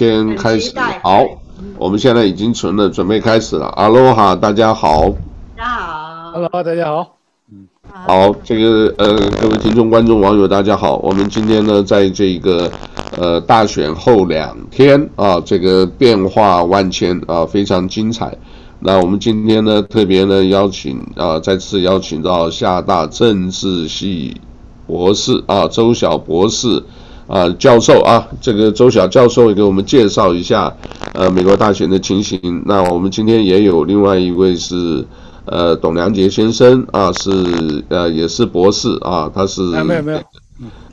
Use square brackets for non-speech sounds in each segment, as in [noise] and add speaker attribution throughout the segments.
Speaker 1: 先开始。好，我们现在已经存了，准备开始了。阿罗哈，大家好。
Speaker 2: 大家好。
Speaker 3: Hello，大家好。
Speaker 1: 嗯，好，这个呃，各位听众、观众、网友，大家好。我们今天呢，在这个呃大选后两天啊，这个变化万千啊，非常精彩。那我们今天呢，特别呢邀请啊，再次邀请到厦大政治系博士啊，周晓博士啊教授啊，这个周晓教授也给我们介绍一下呃美国大选的情形。那我们今天也有另外一位是呃董良杰先生啊，是呃也是博士啊，他是
Speaker 3: 没有没有，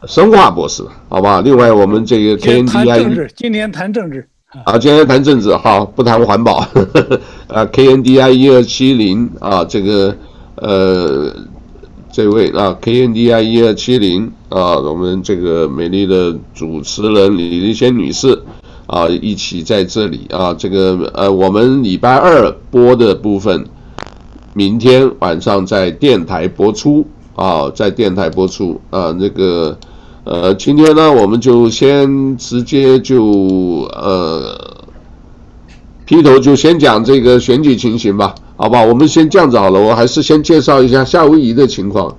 Speaker 1: 生化博士，好吧？另外我们这个 KNDI
Speaker 3: 今天谈政治。
Speaker 1: 啊，今天谈政治，好，不谈环保。呵 [laughs] 呵啊，KNDI 一二七零啊，这个呃，这位啊，KNDI 一二七零啊，我们这个美丽的主持人李丽仙女士啊，一起在这里啊，这个呃，我们礼拜二播的部分，明天晚上在电台播出啊，在电台播出啊，那个。呃，今天呢，我们就先直接就呃，劈头就先讲这个选举情形吧，好吧？我们先这样子好了，我还是先介绍一下夏威夷的情况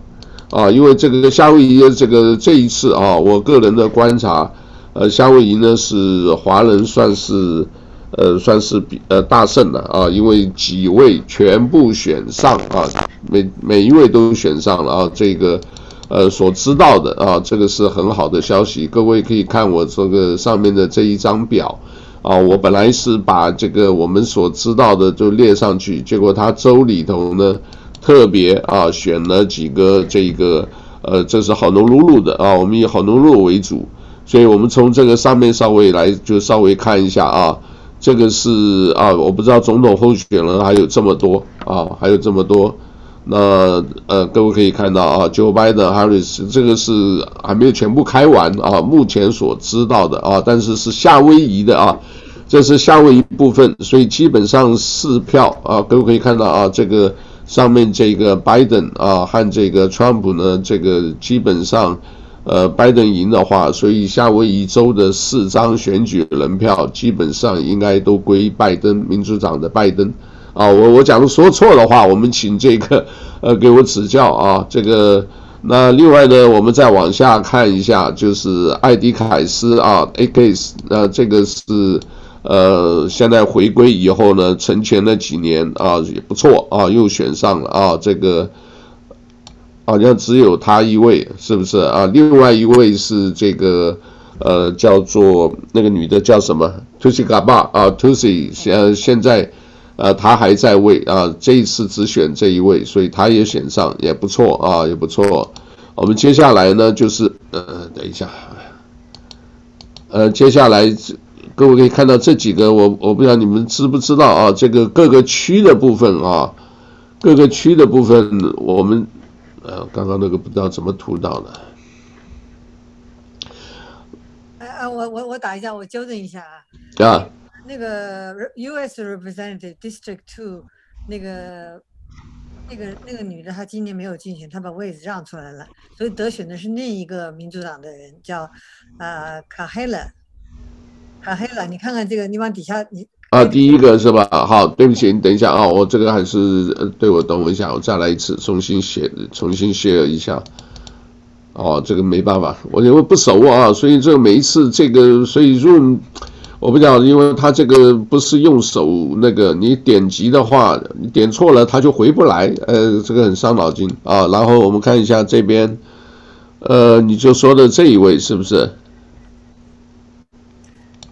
Speaker 1: 啊，因为这个夏威夷的这个这一次啊，我个人的观察，呃，夏威夷呢是华人算是呃算是比呃大胜了啊，因为几位全部选上啊，每每一位都选上了啊，这个。呃，所知道的啊，这个是很好的消息。各位可以看我这个上面的这一张表啊，我本来是把这个我们所知道的就列上去，结果他州里头呢特别啊选了几个这个呃，这是好农鲁鲁的啊，我们以好农鲁为主，所以我们从这个上面稍微来就稍微看一下啊，这个是啊，我不知道总统候选人还有这么多啊，还有这么多。那呃，各位可以看到啊，Joe Biden、Harris 这个是还没有全部开完啊，目前所知道的啊，但是是夏威夷的啊，这是夏威夷部分，所以基本上四票啊，各位可以看到啊，这个上面这个 Biden 啊和这个 Trump 呢，这个基本上呃，Biden 赢的话，所以夏威夷州的四张选举人票基本上应该都归拜登，民主党的拜登。啊，我我假如说错的话，我们请这个呃给我指教啊。这个那另外呢，我们再往下看一下，就是艾迪凯斯啊，AKS，那这个是呃现在回归以后呢，存钱了几年啊也不错啊，又选上了啊。这个好像只有他一位，是不是啊？另外一位是这个呃叫做那个女的叫什么？Tusi Gaba 啊，Tusi 现现在。呃，他还在位啊，这一次只选这一位，所以他也选上，也不错啊，也不错。我们接下来呢，就是呃，等一下，呃，接下来各位可以看到这几个，我我不知道你们知不知道啊，这个各个区的部分啊，各个区的部分，我们呃，刚刚那个不知道怎么涂到的。
Speaker 2: 呃呃，我我我打一下，我纠正一下
Speaker 1: 啊。啊。
Speaker 2: 那个 U.S. Representative District Two，那个那个那个女的，她今年没有竞选，她把位置让出来了，所以得选的是另一个民主党的人，叫呃卡黑了，卡黑了，你看看这个，你往底下你
Speaker 1: 啊，第一个是吧？好，对不起，你等一下啊，我这个还是，对我等我一下，我再来一次，重新写，重新写一下。哦，这个没办法，我因为不熟啊，所以这每一次这个，所以用。我不知道，因为他这个不是用手那个，你点击的话，你点错了，他就回不来，呃，这个很伤脑筋啊。然后我们看一下这边，呃，你就说的这一位是不是？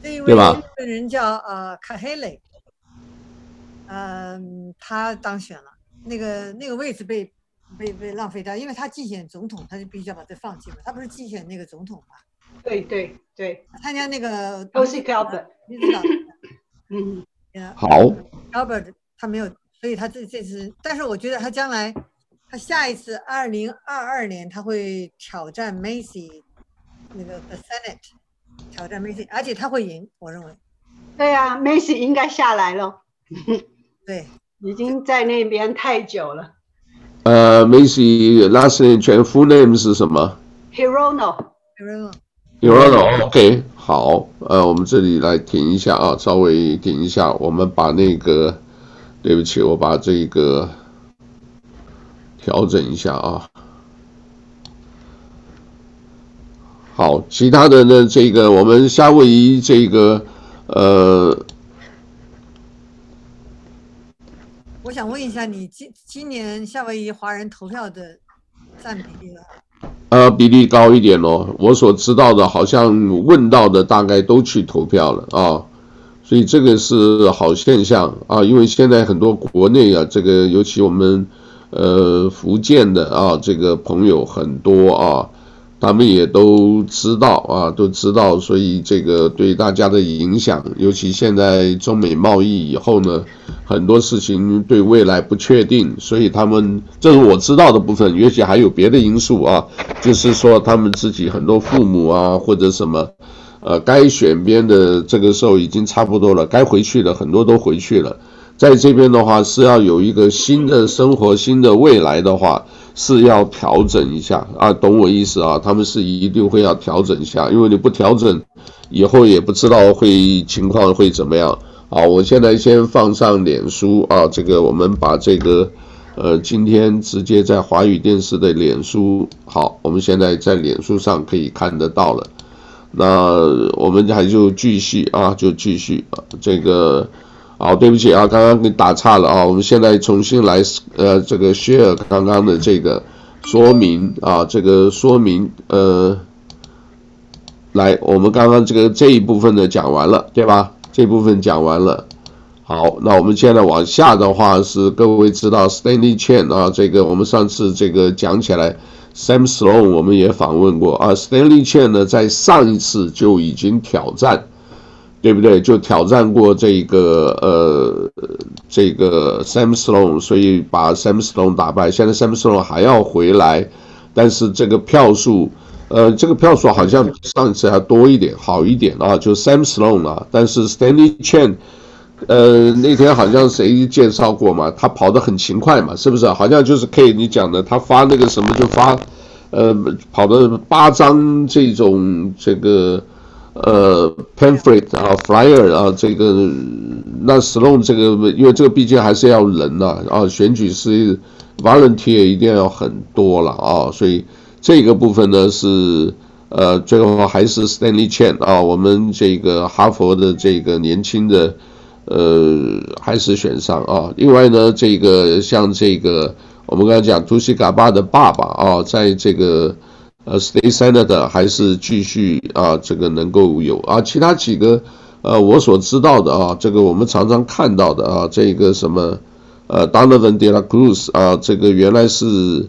Speaker 2: 对吧？这个人叫呃卡黑雷，嗯，他当选了，那个那个位置被被被浪费掉，因为他竞选总统，他就必须要把这放弃了。他不是竞选那个总统吗？
Speaker 4: 对对对，
Speaker 2: 参加那个
Speaker 4: 都是 Albert，
Speaker 2: 你知道？[coughs]
Speaker 1: 嗯，好
Speaker 2: ，Albert 他没有，所以他这这次，但是我觉得他将来，他下一次二零二二年他会挑战 Macy 那个 The Senate，挑战 Macy，而且他会赢，我认为。
Speaker 4: 对啊，Macy 应该下来了。[laughs]
Speaker 2: 对，
Speaker 4: 已经在那边太久了。
Speaker 1: 呃，Macy last name 全 full name 是什么
Speaker 4: ？Hirono。
Speaker 2: Hirono。
Speaker 1: 有了，OK，好，呃，我们这里来停一下啊，稍微停一下，我们把那个，对不起，我把这个调整一下啊。好，其他的呢，这个我们夏威夷这个，呃，
Speaker 2: 我想问一下，你今今年夏威夷华人投票的占比例了？
Speaker 1: 呃，比例高一点喽。我所知道的，好像问到的大概都去投票了啊，所以这个是好现象啊。因为现在很多国内啊，这个尤其我们呃福建的啊，这个朋友很多啊。他们也都知道啊，都知道，所以这个对大家的影响，尤其现在中美贸易以后呢，很多事情对未来不确定，所以他们这是我知道的部分，也许还有别的因素啊，就是说他们自己很多父母啊或者什么，呃，该选边的这个时候已经差不多了，该回去的很多都回去了，在这边的话是要有一个新的生活、新的未来的话。是要调整一下啊，懂我意思啊？他们是一定会要调整一下，因为你不调整，以后也不知道会情况会怎么样。好，我现在先放上脸书啊，这个我们把这个呃，今天直接在华语电视的脸书，好，我们现在在脸书上可以看得到了。那我们还就继续啊，就继续啊，这个。好，对不起啊，刚刚给你打岔了啊，我们现在重新来，呃，这个 share 刚刚的这个说明啊，这个说明，呃，来，我们刚刚这个这一部分的讲完了，对吧？这部分讲完了。好，那我们现在往下的话是各位知道 Stanley Chen 啊，这个我们上次这个讲起来，Sam Sloan 我们也访问过啊，Stanley Chen 呢在上一次就已经挑战。对不对？就挑战过这个呃，这个 Sam Sloan，所以把 Sam Sloan 打败。现在 Sam Sloan 还要回来，但是这个票数，呃，这个票数好像比上一次还多一点，好一点啊。就 Sam Sloan 啊，但是 Stanley Chen，呃，那天好像谁介绍过嘛？他跑得很勤快嘛，是不是？好像就是 K 你讲的，他发那个什么就发，呃，跑的八张这种这个。呃，Panfret 啊，flyer 啊，这个那 Sloan 这个，因为这个毕竟还是要人呐，啊，选举是 volunteer 一定要很多了啊，所以这个部分呢是呃，最后还是 Stanley Chen 啊，我们这个哈佛的这个年轻的呃，还是选上啊。另外呢，这个像这个我们刚才讲 Tulsi Gabbard 的爸爸啊，在这个。呃，State Senator 还是继续啊，这个能够有啊，其他几个呃，我所知道的啊，这个我们常常看到的啊，这个什么呃，Donovan De La Cruz 啊，这个原来是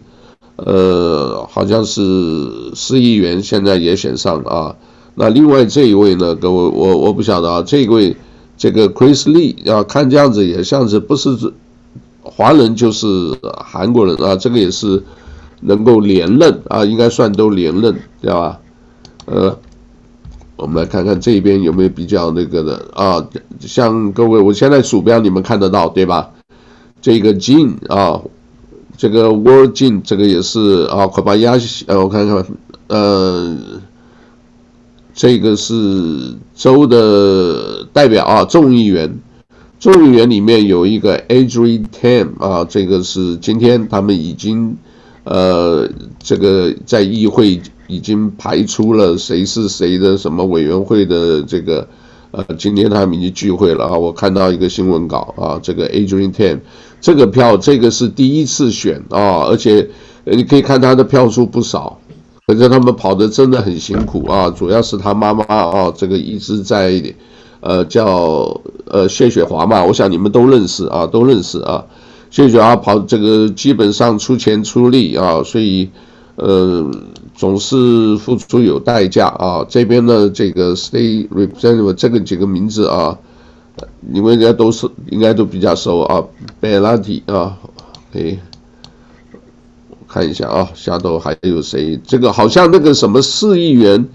Speaker 1: 呃，好像是市议员，现在也选上了啊。那另外这一位呢，各位我我不晓得啊，这一位这个 Chris Lee 啊，看这样子也像是不是华人就是韩国人啊，这个也是。能够连任啊，应该算都连任，对吧？呃，我们来看看这边有没有比较那个的啊，像各位，我现在鼠标你们看得到对吧？这个金啊，这个 World Jin 这个也是啊，快把压呃，我看看，呃，这个是州的代表啊，众议员，众议员里面有一个 Adrian Tam 啊，这个是今天他们已经。呃，这个在议会已经排出了谁是谁的什么委员会的这个，呃，今天他们已经聚会了啊。我看到一个新闻稿啊，这个 Adrienne Tam 这个票，这个是第一次选啊，而且你可以看他的票数不少，可是他们跑得真的很辛苦啊。主要是他妈妈啊，这个一直在，呃，叫呃谢雪华嘛，我想你们都认识啊，都认识啊。谢雪华跑这个基本上出钱出力啊，所以呃总是付出有代价啊。这边呢，这个 State Representative 这个几个名字啊，你们应该都是应该都比较熟啊。Belatti 啊，哎，我看一下啊，下头还有谁？这个好像那个什么市议员，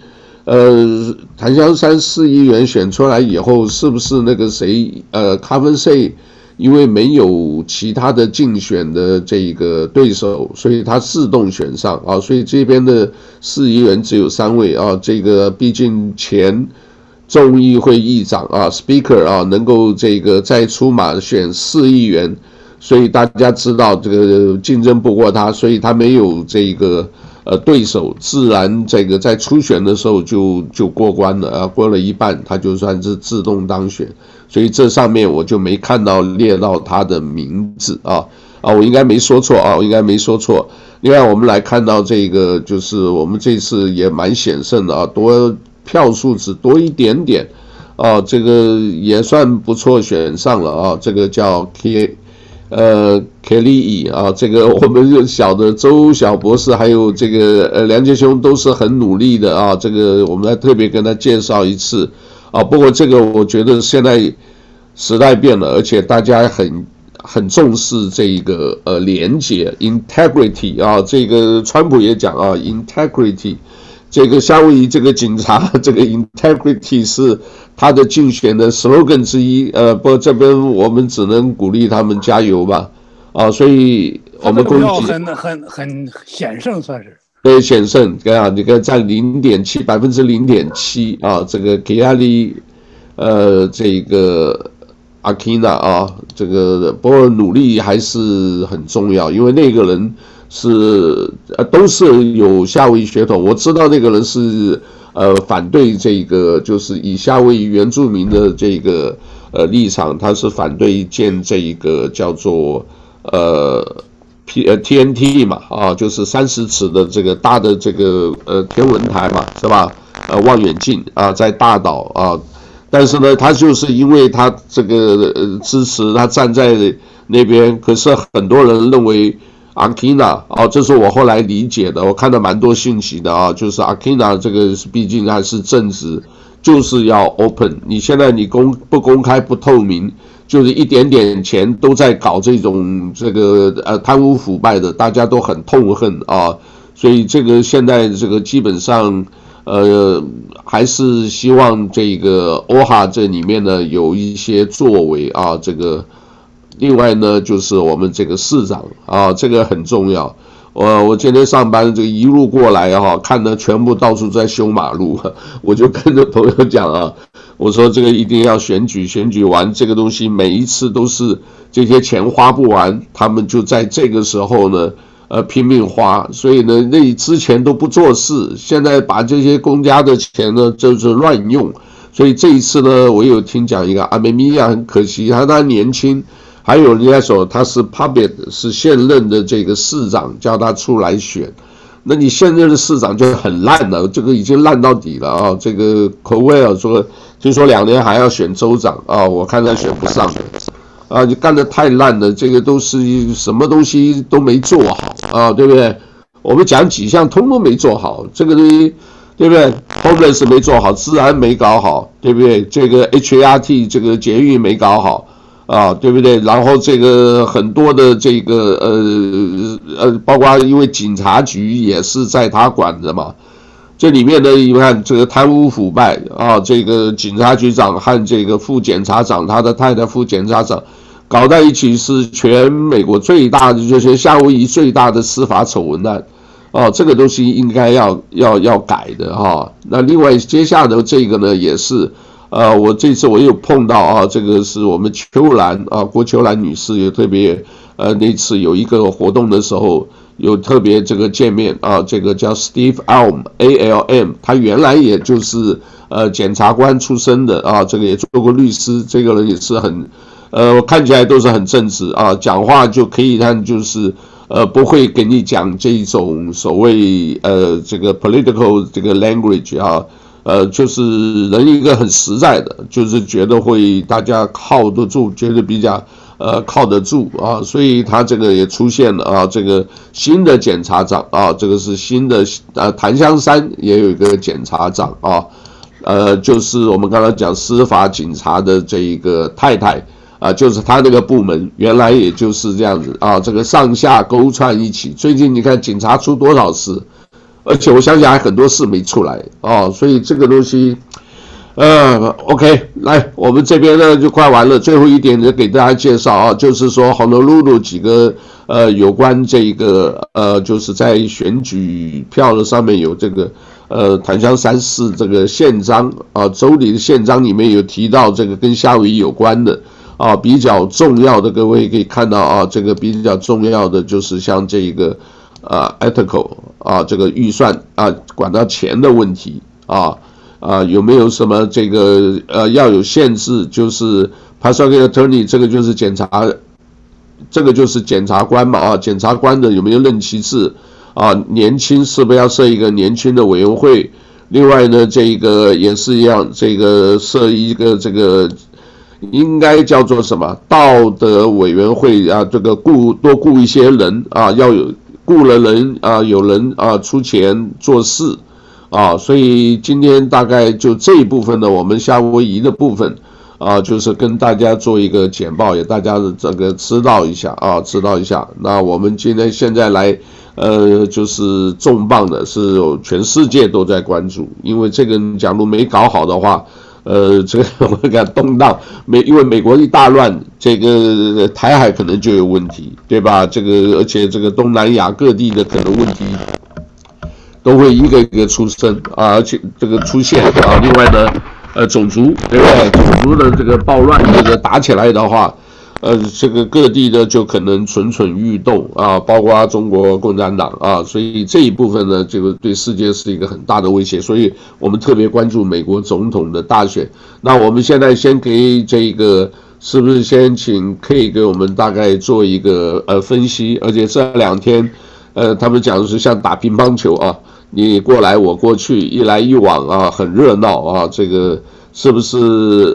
Speaker 1: 呃，檀香山市议员选出来以后，是不是那个谁？呃，Kevin Say 因为没有其他的竞选的这个对手，所以他自动选上啊。所以这边的市议员只有三位啊。这个毕竟前众议会议长啊，Speaker 啊，能够这个再出马选四议员，所以大家知道这个竞争不过他，所以他没有这个呃对手，自然这个在初选的时候就就过关了啊，过了一半，他就算是自动当选，所以这上面我就没看到列到他的名字啊啊，我应该没说错啊，我应该没说错。另外我们来看到这个，就是我们这次也蛮险胜的啊，多。票数只多一点点，啊，这个也算不错，选上了啊。这个叫 K，呃，Kelly 啊，这个我们就晓得周小博士还有这个呃梁杰兄都是很努力的啊。这个我们来特别跟他介绍一次啊。不过这个我觉得现在时代变了，而且大家很很重视这一个呃廉洁 integrity 啊。这个川普也讲啊 integrity。这个夏威夷这个警察，这个 integrity 是他的竞选的 slogan 之一。呃，不过这边我们只能鼓励他们加油吧。啊，所以我们恭喜。
Speaker 3: 很很很险胜，算是。
Speaker 1: 对，险胜，对啊，你看占零点七百分之零点七啊，这个 Keali，呃，这个 Akina 啊，这个不过努力还是很重要，因为那个人。是呃，都是有夏威夷血统。我知道那个人是呃反对这个，就是以夏威夷原住民的这个呃立场，他是反对建这一个叫做呃 P 呃 TNT 嘛啊，就是三十尺的这个大的这个呃天文台嘛，是吧？呃望远镜啊，在大岛啊，但是呢，他就是因为他这个呃支持他站在那边，可是很多人认为。阿基娜啊，这是我后来理解的，我看到蛮多信息的啊，就是阿基娜这个毕竟还是正直，就是要 open。你现在你公不公开不透明，就是一点点钱都在搞这种这个呃贪污腐败的，大家都很痛恨啊。所以这个现在这个基本上呃还是希望这个欧哈这里面呢有一些作为啊，这个。另外呢，就是我们这个市长啊，这个很重要。我我今天上班这个一路过来哈，看的全部到处在修马路，[laughs] 我就跟着朋友讲啊，我说这个一定要选举，选举完这个东西每一次都是这些钱花不完，他们就在这个时候呢，呃拼命花，所以呢那之前都不做事，现在把这些公家的钱呢就是乱用，所以这一次呢，我有听讲一个阿梅米亚很可惜，他他年轻。还有人家说他是 puppet 是现任的这个市长，叫他出来选，那你现任的市长就很烂了，这个已经烂到底了啊！这个科威尔说，听说两年还要选州长啊，我看他选不上的啊，你干得太烂了，这个都是什么东西都没做好啊，对不对？我们讲几项通通没做好，这个东西对不对？Homeless 没做好，治安没搞好，对不对？这个 HART 这个捷运没搞好。啊，对不对？然后这个很多的这个呃呃，包括因为警察局也是在他管的嘛，这里面呢，你看这个贪污腐败啊，这个警察局长和这个副检察长，他的太太副检察长搞在一起是全美国最大的，就是夏威夷最大的司法丑闻案，啊，这个东西应该要要要改的哈、那另外接下来的这个呢，也是。呃，我这次我有碰到啊，这个是我们秋兰啊，郭秋兰女士也特别，呃，那次有一个活动的时候有特别这个见面啊，这个叫 Steve Alm A L M，他原来也就是呃检察官出身的啊，这个也做过律师，这个人也是很，呃我，看起来都是很正直啊，讲话就可以看就是呃不会给你讲这种所谓呃这个 political 这个 language 啊。呃，就是人一个很实在的，就是觉得会大家靠得住，觉得比较呃靠得住啊，所以他这个也出现了啊，这个新的检察长啊，这个是新的呃檀香山也有一个检察长啊，呃，就是我们刚才讲司法警察的这一个太太啊，就是他那个部门原来也就是这样子啊，这个上下勾串一起，最近你看警察出多少事。而且我相信还很多事没出来哦，所以这个东西，呃，OK，来，我们这边呢就快完了，最后一点呢给大家介绍啊，就是说 Honolulu 几个呃有关这个呃就是在选举票的上面有这个呃，檀香山市这个宪章啊，州里的宪章里面有提到这个跟夏威夷有关的啊，比较重要的，各位可以看到啊，这个比较重要的就是像这个啊，ethical 啊，这个预算啊，管到钱的问题啊啊，有没有什么这个呃要有限制？就是 prosecuting attorney 这个就是检察，这个就是检察官嘛啊，检察官的有没有任期制？啊，年轻是不是要设一个年轻的委员会？另外呢，这个也是一样，这个设一个这个应该叫做什么道德委员会啊？这个雇多雇一些人啊，要有雇了人啊，有人啊出钱做事啊。所以今天大概就这一部分呢，我们夏威夷的部分啊，就是跟大家做一个简报，也大家的这个知道一下啊，知道一下。那我们今天现在来。呃，就是重磅的，是全世界都在关注，因为这个假如没搞好的话，呃，这个我们讲动荡，美因为美国一大乱，这个台海可能就有问题，对吧？这个而且这个东南亚各地的可能问题都会一个一个出生啊，而且这个出现啊，另外呢，呃，种族对不对？种族的这个暴乱，这个打起来的话。呃，这个各地的就可能蠢蠢欲动啊，包括中国共产党啊，所以这一部分呢，这个对世界是一个很大的威胁，所以我们特别关注美国总统的大选。那我们现在先给这个，是不是先请 K 给我们大概做一个呃分析？而且这两天，呃，他们讲的是像打乒乓球啊，你过来我过去，一来一往啊，很热闹啊，这个。是不是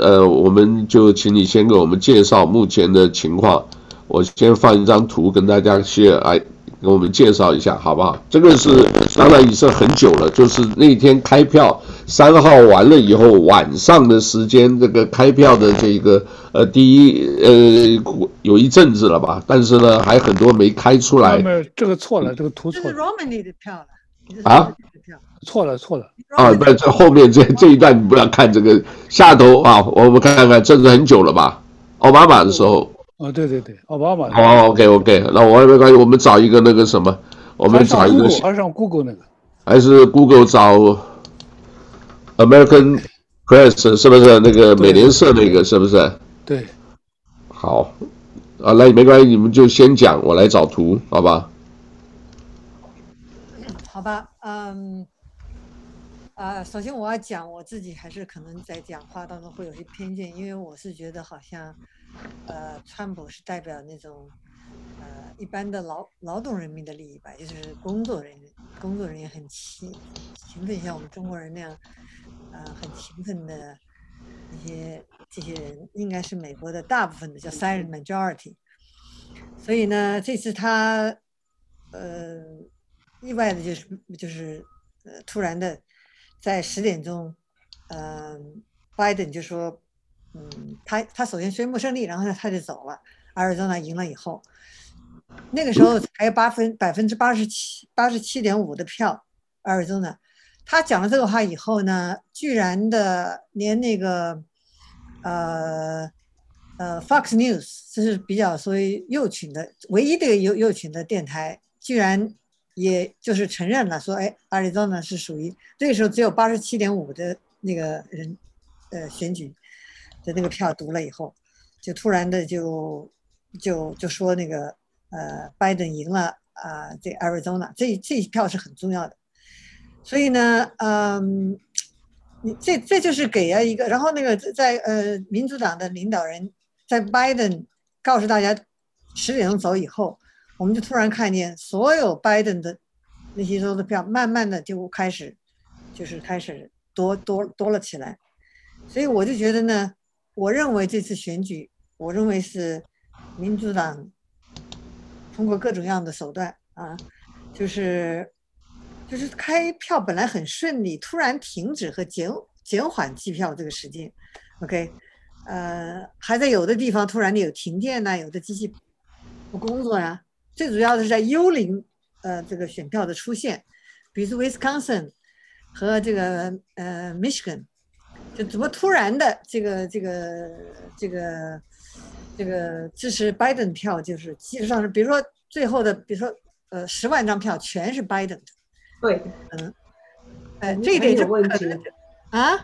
Speaker 1: 呃，我们就请你先给我们介绍目前的情况。我先放一张图跟大家去来给我们介绍一下，好不好？这个是当然已经很久了，就是那天开票，三号完了以后晚上的时间，这个开票的这个呃第一呃有一阵子了吧，但是呢还很多没开出
Speaker 3: 来。这个错了，这个图错了。
Speaker 2: 这是 Romney 的票了。
Speaker 1: 啊？
Speaker 3: 错了错了
Speaker 1: 啊！不，这后面这这一段你不要看这个下头啊，我们看看，这是很久了吧？奥巴马的时候。
Speaker 3: 哦，对对对，奥巴马。
Speaker 1: 哦，OK OK，那我也没关系，我们找一个那个什么，我们找一个。
Speaker 3: 还是上 Google 那个？
Speaker 1: 还是 Google 找 American Press 是不是那个美联社那个是不是？
Speaker 3: 对。
Speaker 1: 好，啊，那没关系，你们就先讲，我来找图，好吧？
Speaker 2: 嗯。啊，首先我要讲我自己，还是可能在讲话当中会有些偏见，因为我是觉得好像，呃，川普是代表那种，呃，一般的劳劳动人民的利益吧，就是工作人员，工作人员很勤勤奋，像我们中国人那样，呃，很勤奋的一些这些人，应该是美国的大部分的叫 silent majority，所以呢，这次他，呃，意外的就是就是呃突然的。在十点钟，嗯、呃，拜登就说，嗯，他他首先宣布胜利，然后呢他就走了。阿尔兹纳赢了以后，那个时候还有八分百分之八十七八十七点五的票，阿尔兹纳。他讲了这个话以后呢，居然的连那个，呃呃，Fox News 这是比较属于右群的唯一的右右群的电台，居然。也就是承认了，说，哎，亚利桑那是属于这个时候只有八十七点五的那个人，呃，选举的那个票读了以后，就突然的就就就说那个呃，拜登赢了啊，这亚利桑那这这一票是很重要的，所以呢，嗯，你这这就是给了一个，然后那个在呃民主党的领导人，在拜登告诉大家十点钟走以后。我们就突然看见所有拜登的那些州的票，慢慢的就开始，就是开始多多多了起来，所以我就觉得呢，我认为这次选举，我认为是民主党通过各种各样的手段啊，就是就是开票本来很顺利，突然停止和减减缓计票这个时间，OK，呃，还在有的地方突然的有停电呐，有的机器不工作呀。最主要的是在幽灵，呃，这个选票的出现，比如说 Wisconsin 和这个呃 Michigan，就怎么突然的这个这个这个这个支持拜登票，就是基本上是，比如说最后的，比如说呃十万张票全是拜登的，
Speaker 4: 对，
Speaker 2: 嗯，哎，这一点是
Speaker 4: 有问题
Speaker 2: 啊，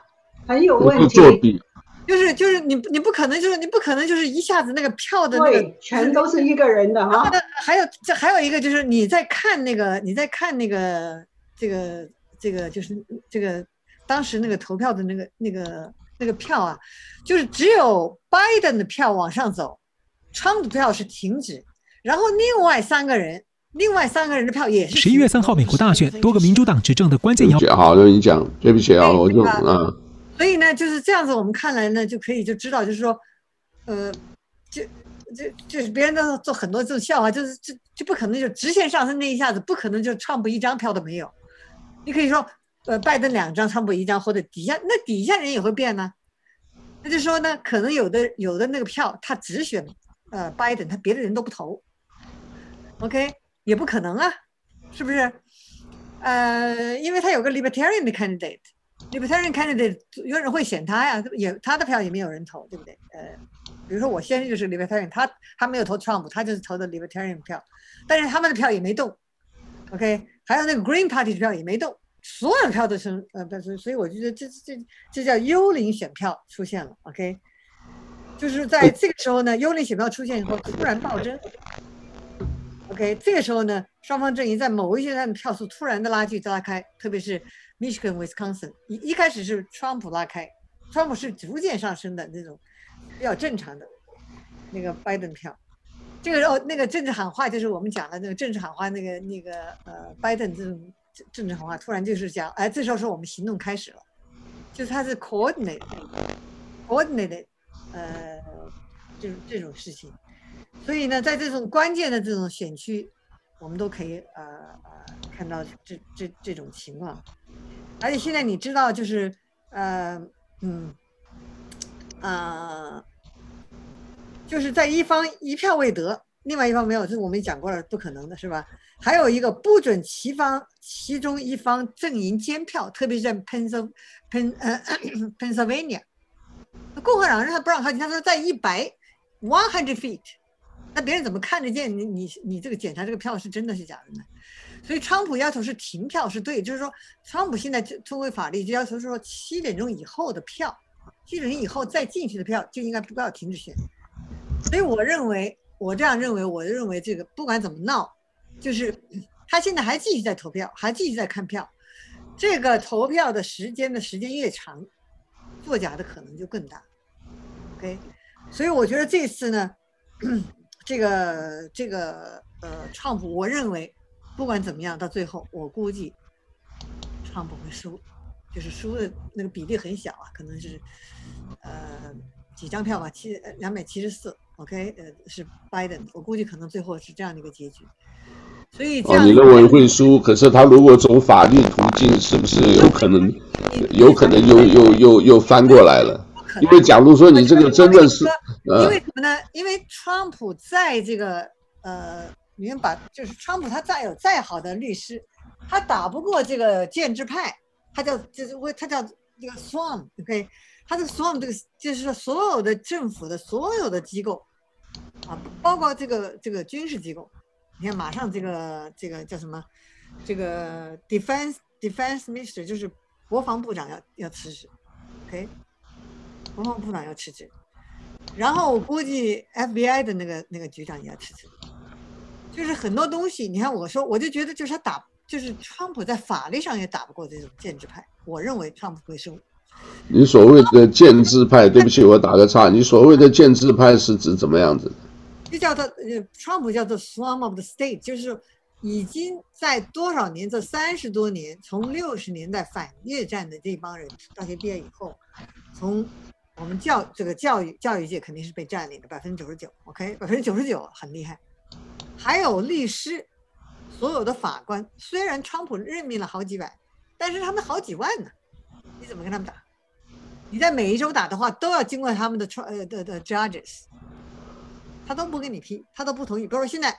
Speaker 4: 很有
Speaker 1: 问题。
Speaker 2: 就是就是你你不可能就是你不可能就是一下子那个票的那个
Speaker 4: 全都是一个人的哈。
Speaker 2: 还有这还有一个就是你在看那个你在看那个这个这个就是这个当时那个投票的那个那个那个票啊，就是只有拜登的票往上走，川普的票是停止，然后另外三个人。另外三个人的票也是。
Speaker 5: 十一月三号，美国大选多个民主党执政的关键要。
Speaker 1: 好，那你讲，对不起啊，我就啊。
Speaker 2: 所以呢，就是这样子，我们看来呢，就可以就知道，就是说，呃，就就就是别人都做很多这种笑话，就是就就不可能就直线上升那一下子，不可能就川普一张票都没有。你可以说，呃，拜登两张，川普一张，或者底下那底下人也会变呢。那就说呢，可能有的有的那个票他只选呃拜登，他别的人都不投。OK。也不可能啊，是不是？呃，因为他有个 libertarian 的 Libertarian candidate 有人会选他呀，也他的票也没有人投，对不对？呃，比如说我先生就是 libertarian，他他没有投 Trump，他就是投的 libertarian 票，但是他们的票也没动，OK？还有那个 Green Party 的票也没动，所有票都是呃，不是，所以我觉得这这这叫幽灵选票出现了，OK？就是在这个时候呢，幽灵选票出现以后突然暴增。OK，这个时候呢，双方阵营在某一些站的票数突然的拉锯拉开，特别是 Michigan、Wisconsin，一一开始是川普拉开，川普是逐渐上升的那种比较正常的那个拜登票。这个哦，那个政治喊话就是我们讲的那个政治喊话，那个那个呃，拜登这种政治喊话突然就是讲，哎，这时候说我们行动开始了，就是他是 coordinate，coordinate，呃，这种这种事情。所以呢，在这种关键的这种选区，我们都可以呃呃看到这这这种情况。而且现在你知道，就是呃嗯呃，就是在一方一票未得，另外一方没有，这我们讲过了，不可能的是吧？还有一个不准其方其中一方阵营监票，特别是在 [clears throat] Pennsylvania 呃 Pennsylvania，共和党人他不让他，他说在一百 one hundred feet。那别人怎么看得见你？你你这个检查这个票是真的是假的呢？所以，川普要求是停票是对，就是说，川普现在通过法律就要求说，七点钟以后的票，七点钟以后再进去的票就应该不要停止选。所以，我认为，我这样认为，我认为这个不管怎么闹，就是他现在还继续在投票，还继续在看票，这个投票的时间的时间越长，作假的可能就更大。OK，所以我觉得这次呢。[clears throat] 这个这个呃，川普，我认为不管怎么样，到最后我估计川普会输，就是输的那个比例很小啊，可能是呃几张票吧，七两百七十四，OK，呃是 Biden，，我估计可能最后是这样的一个结局。所以
Speaker 1: 你认为会输？可是他如果走法律途径，是不是有可能有可能又又又又翻过来了？因为假如说你这个真的是，
Speaker 2: 因为什么呢？因为川普在这个呃，你们把就是川普他再有再好的律师，他打不过这个建制派，他叫就是为他叫这个 Swamp，OK，他这个 Swamp 这个就是说所有的政府的所有的机构啊，包括这个这个军事机构，你看马上这个这个叫什么？这个 Defense Defense Minister 就是国防部长要要辞职，OK。国防部长要辞职，然后我估计 FBI 的那个那个局长也要辞职，就是很多东西。你看，我说我就觉得，就是他打，就是川普在法律上也打不过这种建制派。我认为川普会输。
Speaker 1: 你所谓的建制派，对不起，我打个岔。你所谓的建制派是指怎么样子？
Speaker 2: 就叫做呃，川普叫做 Swamp of the State，就是已经在多少年，这三十多年，从六十年代反越战的这帮人大学毕业以后，从我们教这个教育教育界肯定是被占领的百分之九十九，OK，百分之九十九很厉害。还有律师，所有的法官，虽然川普任命了好几百，但是他们好几万呢，你怎么跟他们打？你在每一周打的话，都要经过他们的呃的的 judges，他都不给你批，他都不同意。比如说现在，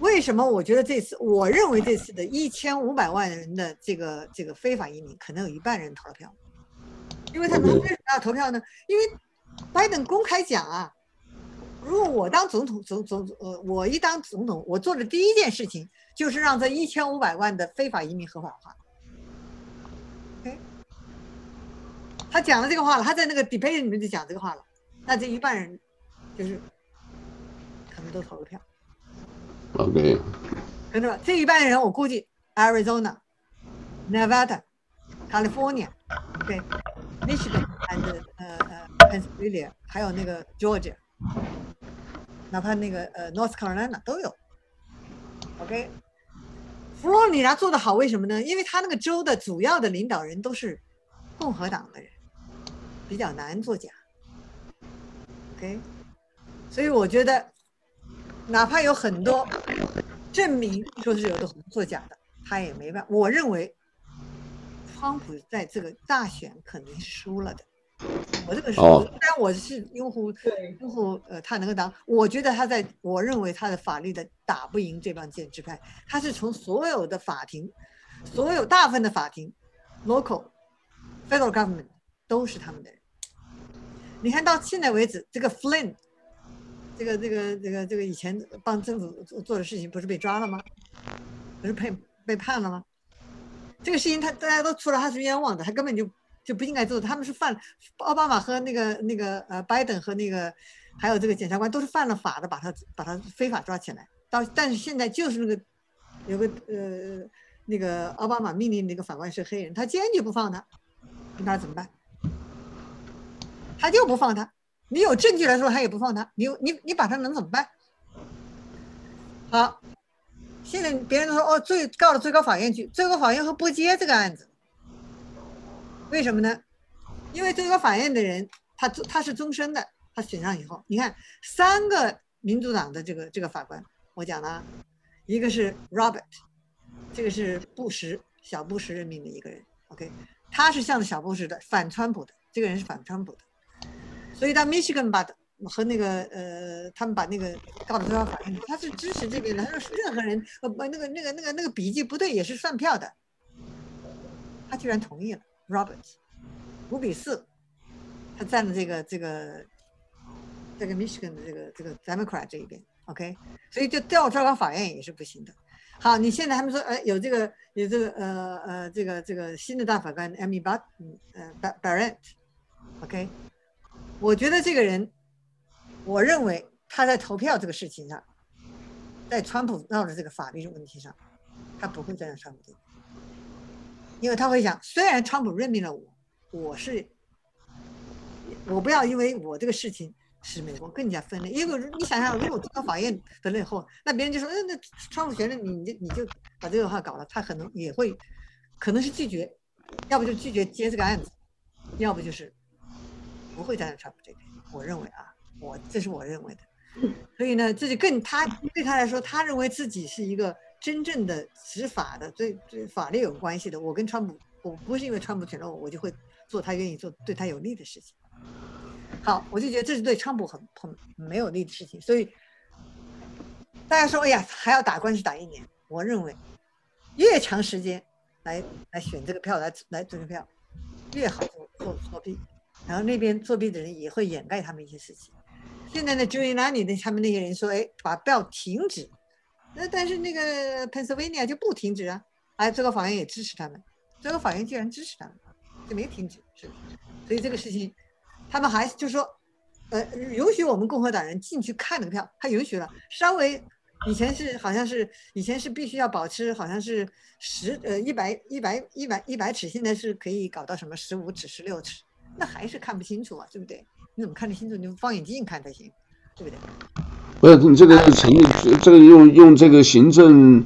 Speaker 2: 为什么我觉得这次，我认为这次的一千五百万人的这个这个非法移民，可能有一半人投了票。因为他们为什么要投票呢？因为拜登公开讲啊，如果我当总统，总总呃，我一当总统，我做的第一件事情就是让这一千五百万的非法移民合法化。OK，他讲了这个话了，他在那个 debate 里面就讲这个话了，那这一半人就是可能都投了票。
Speaker 1: OK，
Speaker 2: 真的，这一半人我估计 Arizona、Nevada、California，OK，Michigan and 呃呃 Pennsylvania，还有那个 Georgia，哪怕那个呃 North Carolina 都有。OK，佛罗里达做的好，为什么呢？因为他那个州的主要的领导人都是共和党的人，比较难作假。OK，所以我觉得，哪怕有很多证明说是有的作假的，他也没办。我认为，川普在这个大选肯定是输了的。我这个是，虽然我是拥护拥护呃他能够当，我觉得他在我认为他的法律的打不赢这帮建制派，他是从所有的法庭，所有大部分的法庭，local federal government 都是他们的人。你看到现在为止，这个 Flynn，这个这个这个这个以前帮政府做做的事情，不是被抓了吗？不是被被判了吗？这个事情他大家都出了他是冤枉的，他根本就。就不应该做，他们是犯奥巴马和那个那个呃拜登和那个还有这个检察官都是犯了法的，把他把他非法抓起来。到但是现在就是那个有个呃那个奥巴马命令那个法官是黑人，他坚决不放他，那怎么办？他就不放他，你有证据来说他也不放他，你你你把他能怎么办？好，现在别人都说哦，最告到最高法院去，最高法院会不接这个案子。为什么呢？因为最高法院的人，他他是终身的，他选上以后，你看三个民主党的这个这个法官，我讲了，一个是 Robert，这个是布什小布什任命的一个人，OK，他是向着小布什的，反川普的，这个人是反川普的，所以到 Michigan 把和那个呃，他们把那个告到最高法院，他是支持这边的，他说任何人呃不那个那个那个那个笔记不对也是算票的，他居然同意了。Robert，五比四，他站在这个这个这个 Michigan 的这个这个 Democrat 这一边，OK，所以就调最高法院也是不行的。好，你现在他们说，哎，有这个有这个呃呃这个这个新的大法官 Amy Barrett，呃 Barrett，OK，我觉得这个人，我认为他在投票这个事情上，在川普闹的这个法律问题上，他不会站在川普这边。因为他会想，虽然川普任命了我，我是，我不要因为我这个事情使美国更加分裂。因为你想想，如果最高法院的内讧，那别人就说，嗯，那川普选了你，你就你就把这个话搞了，他可能也会，可能是拒绝，要不就拒绝接这个案子，要不就是不会站在川普这边。我认为啊，我这是我认为的。所以呢，这就更他对他来说，他认为自己是一个。真正的执法的，对对法律有关系的，我跟川普，我不是因为川普选了我，我就会做他愿意做对他有利的事情。好，我就觉得这是对川普很很没有利的事情。所以大家说，哎呀，还要打官司打一年，我认为越长时间来来选这个票，来来这个票越好做做作弊，然后那边作弊的人也会掩盖他们一些事情。现在呢，Giuliani 的他们那些人说，哎，把票停止。那但是那个 Pennsylvania 就不停止啊，哎，最高法院也支持他们，最高法院居然支持他们，就没停止，是？所以这个事情，他们还就说，呃，允许我们共和党人进去看那个票，他允许了，稍微以前是好像是以前是必须要保持好像是十呃一百一百一百一百尺，现在是可以搞到什么十五尺、十六尺，那还是看不清楚啊，对不对？你怎么看得清楚？你用放眼镜看才行，对不对？
Speaker 1: 不是你这个成立，这个用用这个行政，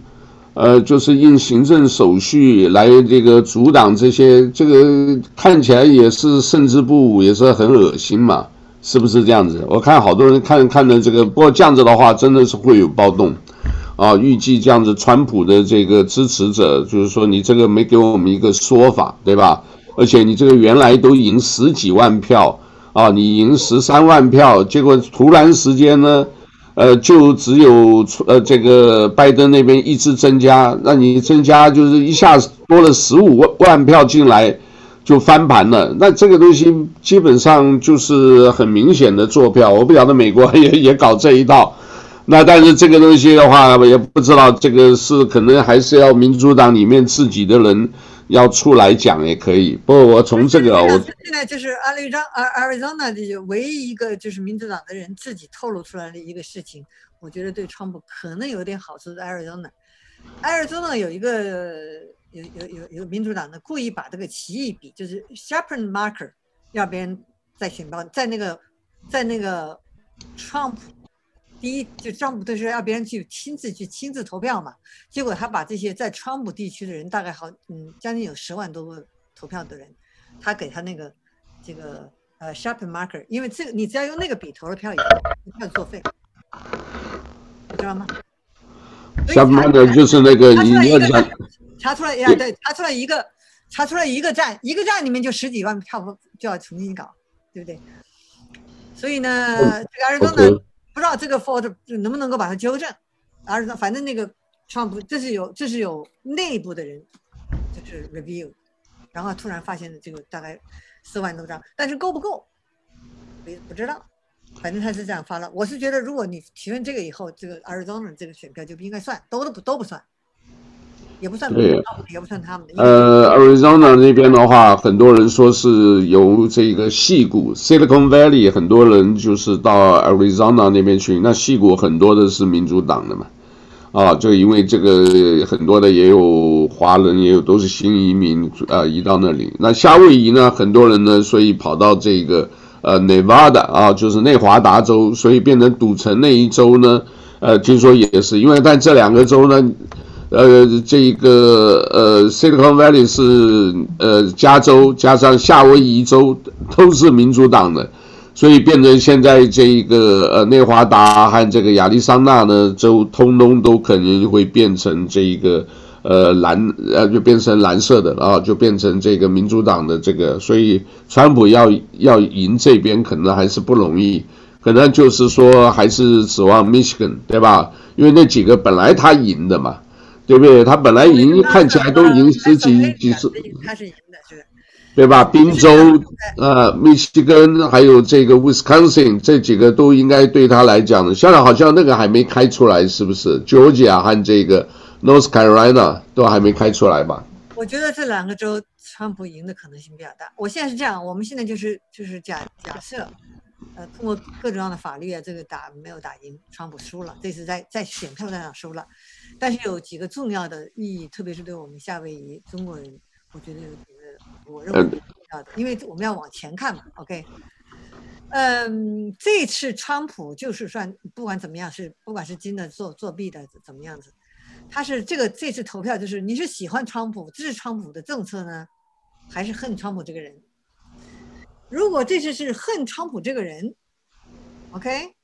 Speaker 1: 呃，就是用行政手续来这个阻挡这些，这个看起来也是胜之不武，也是很恶心嘛，是不是这样子？我看好多人看看的这个，不过这样子的话，真的是会有暴动啊！预计这样子，川普的这个支持者就是说，你这个没给我们一个说法，对吧？而且你这个原来都赢十几万票啊，你赢十三万票，结果突然时间呢？呃，就只有呃这个拜登那边一直增加，那你增加就是一下子多了十五万万票进来，就翻盘了。那这个东西基本上就是很明显的作票。我不晓得美国 [laughs] 也也搞这一套，那但是这个东西的话，也不知道这个是可能还是要民主党里面自己的人要出来讲也可以。不过我从这个我
Speaker 2: 现在就是阿里张阿 Arizona 的唯一一个就是民主党的人自己透露出来的一个事情，我觉得对川普可能有点好处的 Arizona。Arizona 有一个有有有有民主党的故意把这个奇异笔，就是 sharpen marker，要别人在选票在那个在那个 Trump。第一，就川普都是要别人去亲自去亲自投票嘛，结果他把这些在川普地区的人，大概好嗯将近有十万多个投票的人，他给他那个这个呃 sharpen marker，因为这个你只要用那个笔投了票以后，一票作废，你知道吗
Speaker 1: ？sharpen marker 就是那个一个站，
Speaker 2: 查出来呀，对，查出来一个，查出来一个站，一个站里面就十几万票就要重新搞，对不对？所以呢，这个二中呢。不知道这个 fault 能不能够把它纠正，而是反正那个 Trump，这是有这是有内部的人就是 review，然后突然发现了这个大概四万多张，但是够不够，不不知道，反正他是这样发了。我是觉得，如果你提问这个以后，这个 Arizona 这个选票就不应该算，都都不都不算。也不算，对，也不算他们的。
Speaker 1: 呃，Arizona 那边的话，很多人说是由这个矽谷 Silicon Valley，很多人就是到 Arizona 那边去。那矽谷很多的是民主党的嘛，啊，就因为这个很多的也有华人，也有都是新移民啊，移到那里。那夏威夷呢，很多人呢，所以跑到这个呃 Nevada 啊，就是内华达州，所以变成赌城那一州呢，呃，听说也是因为但这两个州呢。呃，这个呃，Silicon Valley 是呃，加州加上夏威夷州都是民主党的，所以变成现在这一个呃，内华达和这个亚利桑那呢州通通都可能会变成这一个呃蓝呃，就变成蓝色的啊，就变成这个民主党的这个，所以川普要要赢这边可能还是不容易，可能就是说还是指望 Michigan 对吧？因为那几个本来他赢的嘛。对不对？他本来赢，看起来都赢十几几次，他是赢的，是，对吧？宾州、呃，密西根，还有这个 Wisconsin，这几个都应该对他来讲，现在好像那个还没开出来，是不是？Georgia 和这个 North Carolina 都还没开出来吧？
Speaker 2: 我觉得这两个州，川普赢的可能性比较大。我现在是这样，我们现在就是就是假假设，呃，通过各种各样的法律啊，这个打没有打赢，川普输了，这次在在选票上输了。但是有几个重要的意义，特别是对我们夏威夷中国人，我觉得有几个我认为重要的，因为我们要往前看嘛。OK，嗯，这次川普就是算不管怎么样是不管是真的作作弊的怎么样子，他是这个这次投票就是你是喜欢川普支持川普的政策呢，还是恨川普这个人？如果这次是恨川普这个人，OK。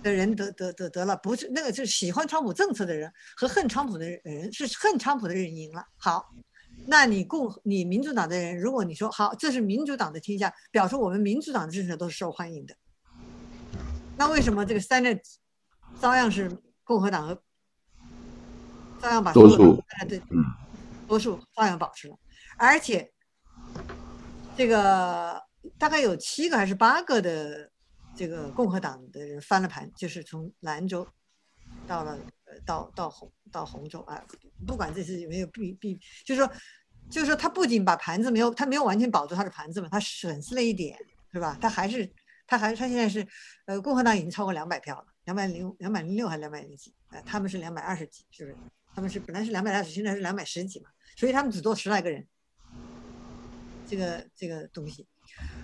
Speaker 2: 的人得得得得了，不是那个就，是喜欢川普政策的人和恨川普的人，是恨川普的人赢了。好，那你共你民主党的人，如果你说好，这是民主党的天下，表示我们民主党的政策都是受欢迎的。那为什么这个 Senate 照样是共和党和照样把多数对多数照样保持了，而且这个大概有七个还是八个的。这个共和党的人翻了盘，就是从兰州到了呃到到红到红州啊，不管这次有没有必必，就是说就是说他不仅把盘子没有他没有完全保住他的盘子嘛，他损失了一点是吧？他还是他还是他现在是呃共和党已经超过两百票了，两百零两百零六还是两百零几？呃，他们是两百二十几，是不是？他们是本来是两百二十，现在是两百十几嘛，所以他们只多十来个人，这个这个东西。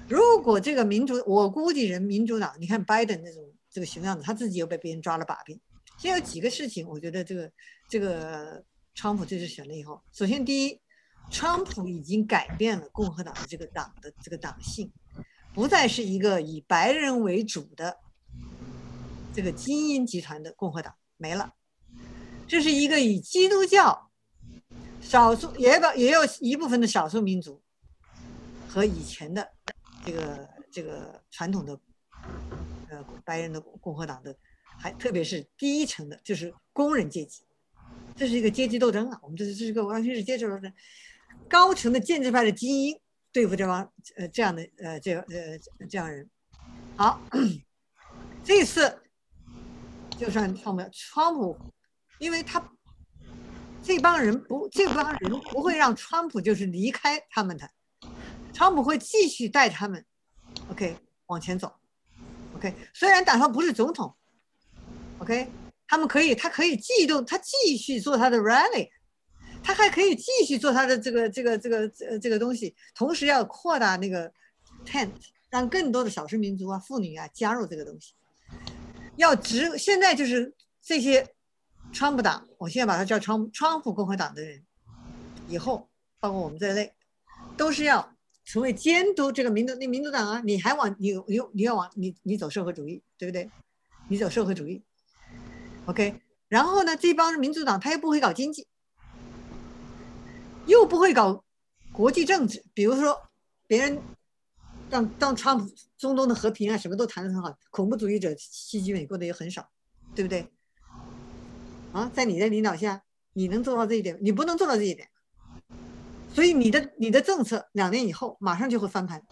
Speaker 2: 如果这个民主，我估计人民主党，你看拜登那种这个熊样子，他自己又被别人抓了把柄。现在有几个事情，我觉得这个这个川普这次选了以后，首先第一，川普已经改变了共和党的这个党的这个党性，不再是一个以白人为主的这个精英集团的共和党，没了，这是一个以基督教少数也有也有一部分的少数民族和以前的。这个这个传统的呃白人的共和党的，还特别是第一层的，就是工人阶级，这是一个阶级斗争啊！我们这是这是个完全是阶级斗争，高层的建制派的精英对付这帮呃这样的呃这呃这样人。好，这次就算放不了，川普，因为他这帮人不，这帮人不会让川普就是离开他们的，川普会继续带他们，OK 往前走，OK 虽然打算不是总统，OK 他们可以，他可以继续，他继续做他的 rally，他还可以继续做他的这个这个这个呃这个东西，同时要扩大那个 tent，让更多的少数民族啊、妇女啊加入这个东西，要直现在就是这些。川普党，我现在把它叫川川普共和党的人，以后包括我们在内，都是要成为监督这个民主那民主党啊，你还往你你你要往你你走社会主义，对不对？你走社会主义，OK。然后呢，这帮民主党他又不会搞经济，又不会搞国际政治，比如说别人让让川普中东的和平啊什么都谈得很好，恐怖主义者袭击美国的也很少，对不对？啊，在你的领导下，你能做到这一点？你不能做到这一点，所以你的你的政策两年以后马上就会翻盘，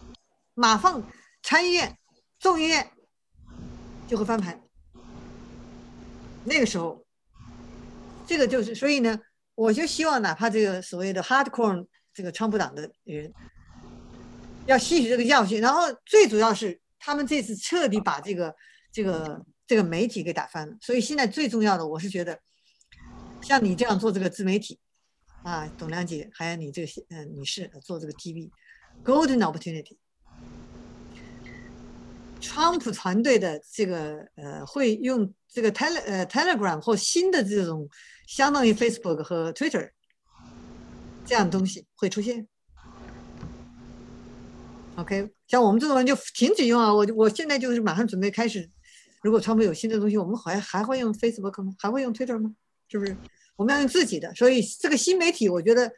Speaker 2: 马上参议院、众议院就会翻盘。那个时候，这个就是，所以呢，我就希望哪怕这个所谓的 hardcore 这个川普党的人，要吸取这个教训，然后最主要是他们这次彻底把这个这个这个媒体给打翻了。所以现在最重要的，我是觉得。像你这样做这个自媒体，啊，董亮姐，还有你这个嗯、女士做这个 TV，golden opportunity。川普团队的这个呃会用这个 tele 呃 Telegram 或新的这种相当于 Facebook 和 Twitter 这样东西会出现。OK，像我们这种人就停止用啊，我我现在就是马上准备开始，如果川普有新的东西，我们还还会用 Facebook 吗？还会用 Twitter 吗？是不是？我们要用自己的，所以这个新媒体，我觉得，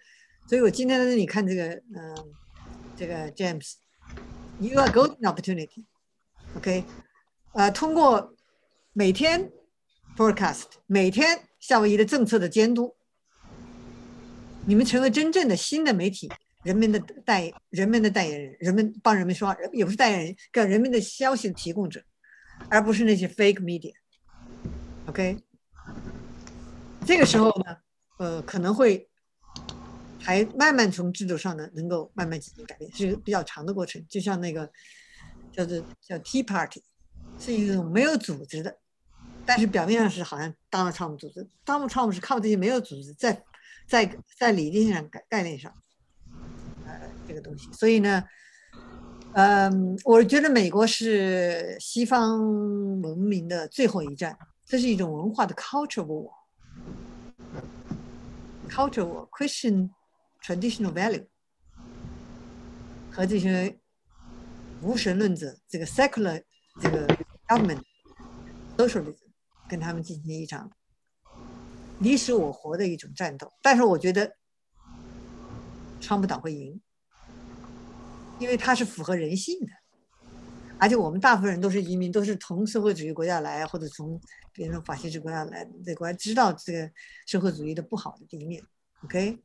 Speaker 2: 所以我今天在这里看这个，嗯、这个 James，you are golden opportunity，OK，、呃，通过每天 forecast，每天夏威夷的政策的监督，你们成为真正的新的媒体，人们的代人们的代言人，人们帮人们说话，也不是代言人，跟人们的消息提供者，而不是那些 fake media，OK。这个时候呢，呃，可能会还慢慢从制度上呢，能够慢慢进行改变，是一个比较长的过程。就像那个叫做叫 Tea Party，是一种没有组织的，但是表面上是好像 Donald Trump 组织，Donald Trump 是靠这些没有组织在在在理念上概概念上，呃，这个东西。所以呢，嗯、呃，我觉得美国是西方文明的最后一站，这是一种文化的 culture war。Culture Christian traditional value 和这些无神论者，这个 secular 这个 government socialism 跟他们进行一场你死我活的一种战斗。但是我觉得川普党会赢，因为他是符合人性的，而且我们大部分人都是移民，都是从社会主义国家来，或者从。别说法西斯国家来，这国家知道这个社会主义的不好的一面，OK？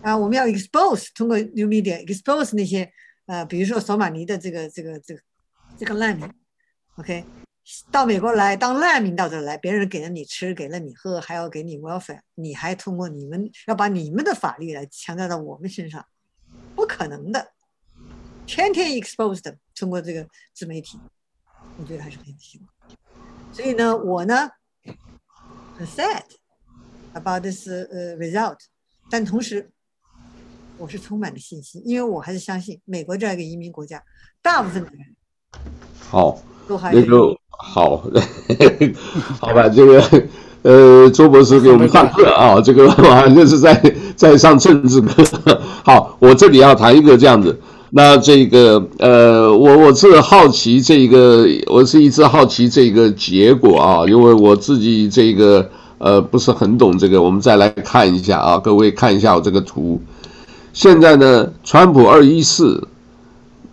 Speaker 2: 啊，我们要 expose 通过 new media expose 那些呃，比如说索马尼的这个这个这个这个难民，OK？到美国来当难民到这来，别人给了你吃，给了你喝，还要给你 welfare，你还通过你们要把你们的法律来强加到我们身上，不可能的，天天 exposed 通过这个自媒体，我觉得还是很希望。所以呢，我呢很 sad about this 呃 result，但同时我是充满了信心，因为我还是相信美国这样一个移民国家，大部分的人
Speaker 1: 好
Speaker 2: 都还
Speaker 1: 那个好，[laughs] 好吧，这个呃周博士给我们上课啊，[laughs] 这个 [laughs] 好像是在在上政治课。好，我这里要谈一个这样子。那这个呃，我我是好奇这个，我是一直好奇这个结果啊，因为我自己这个呃不是很懂这个，我们再来看一下啊，各位看一下我这个图。现在呢，川普二一四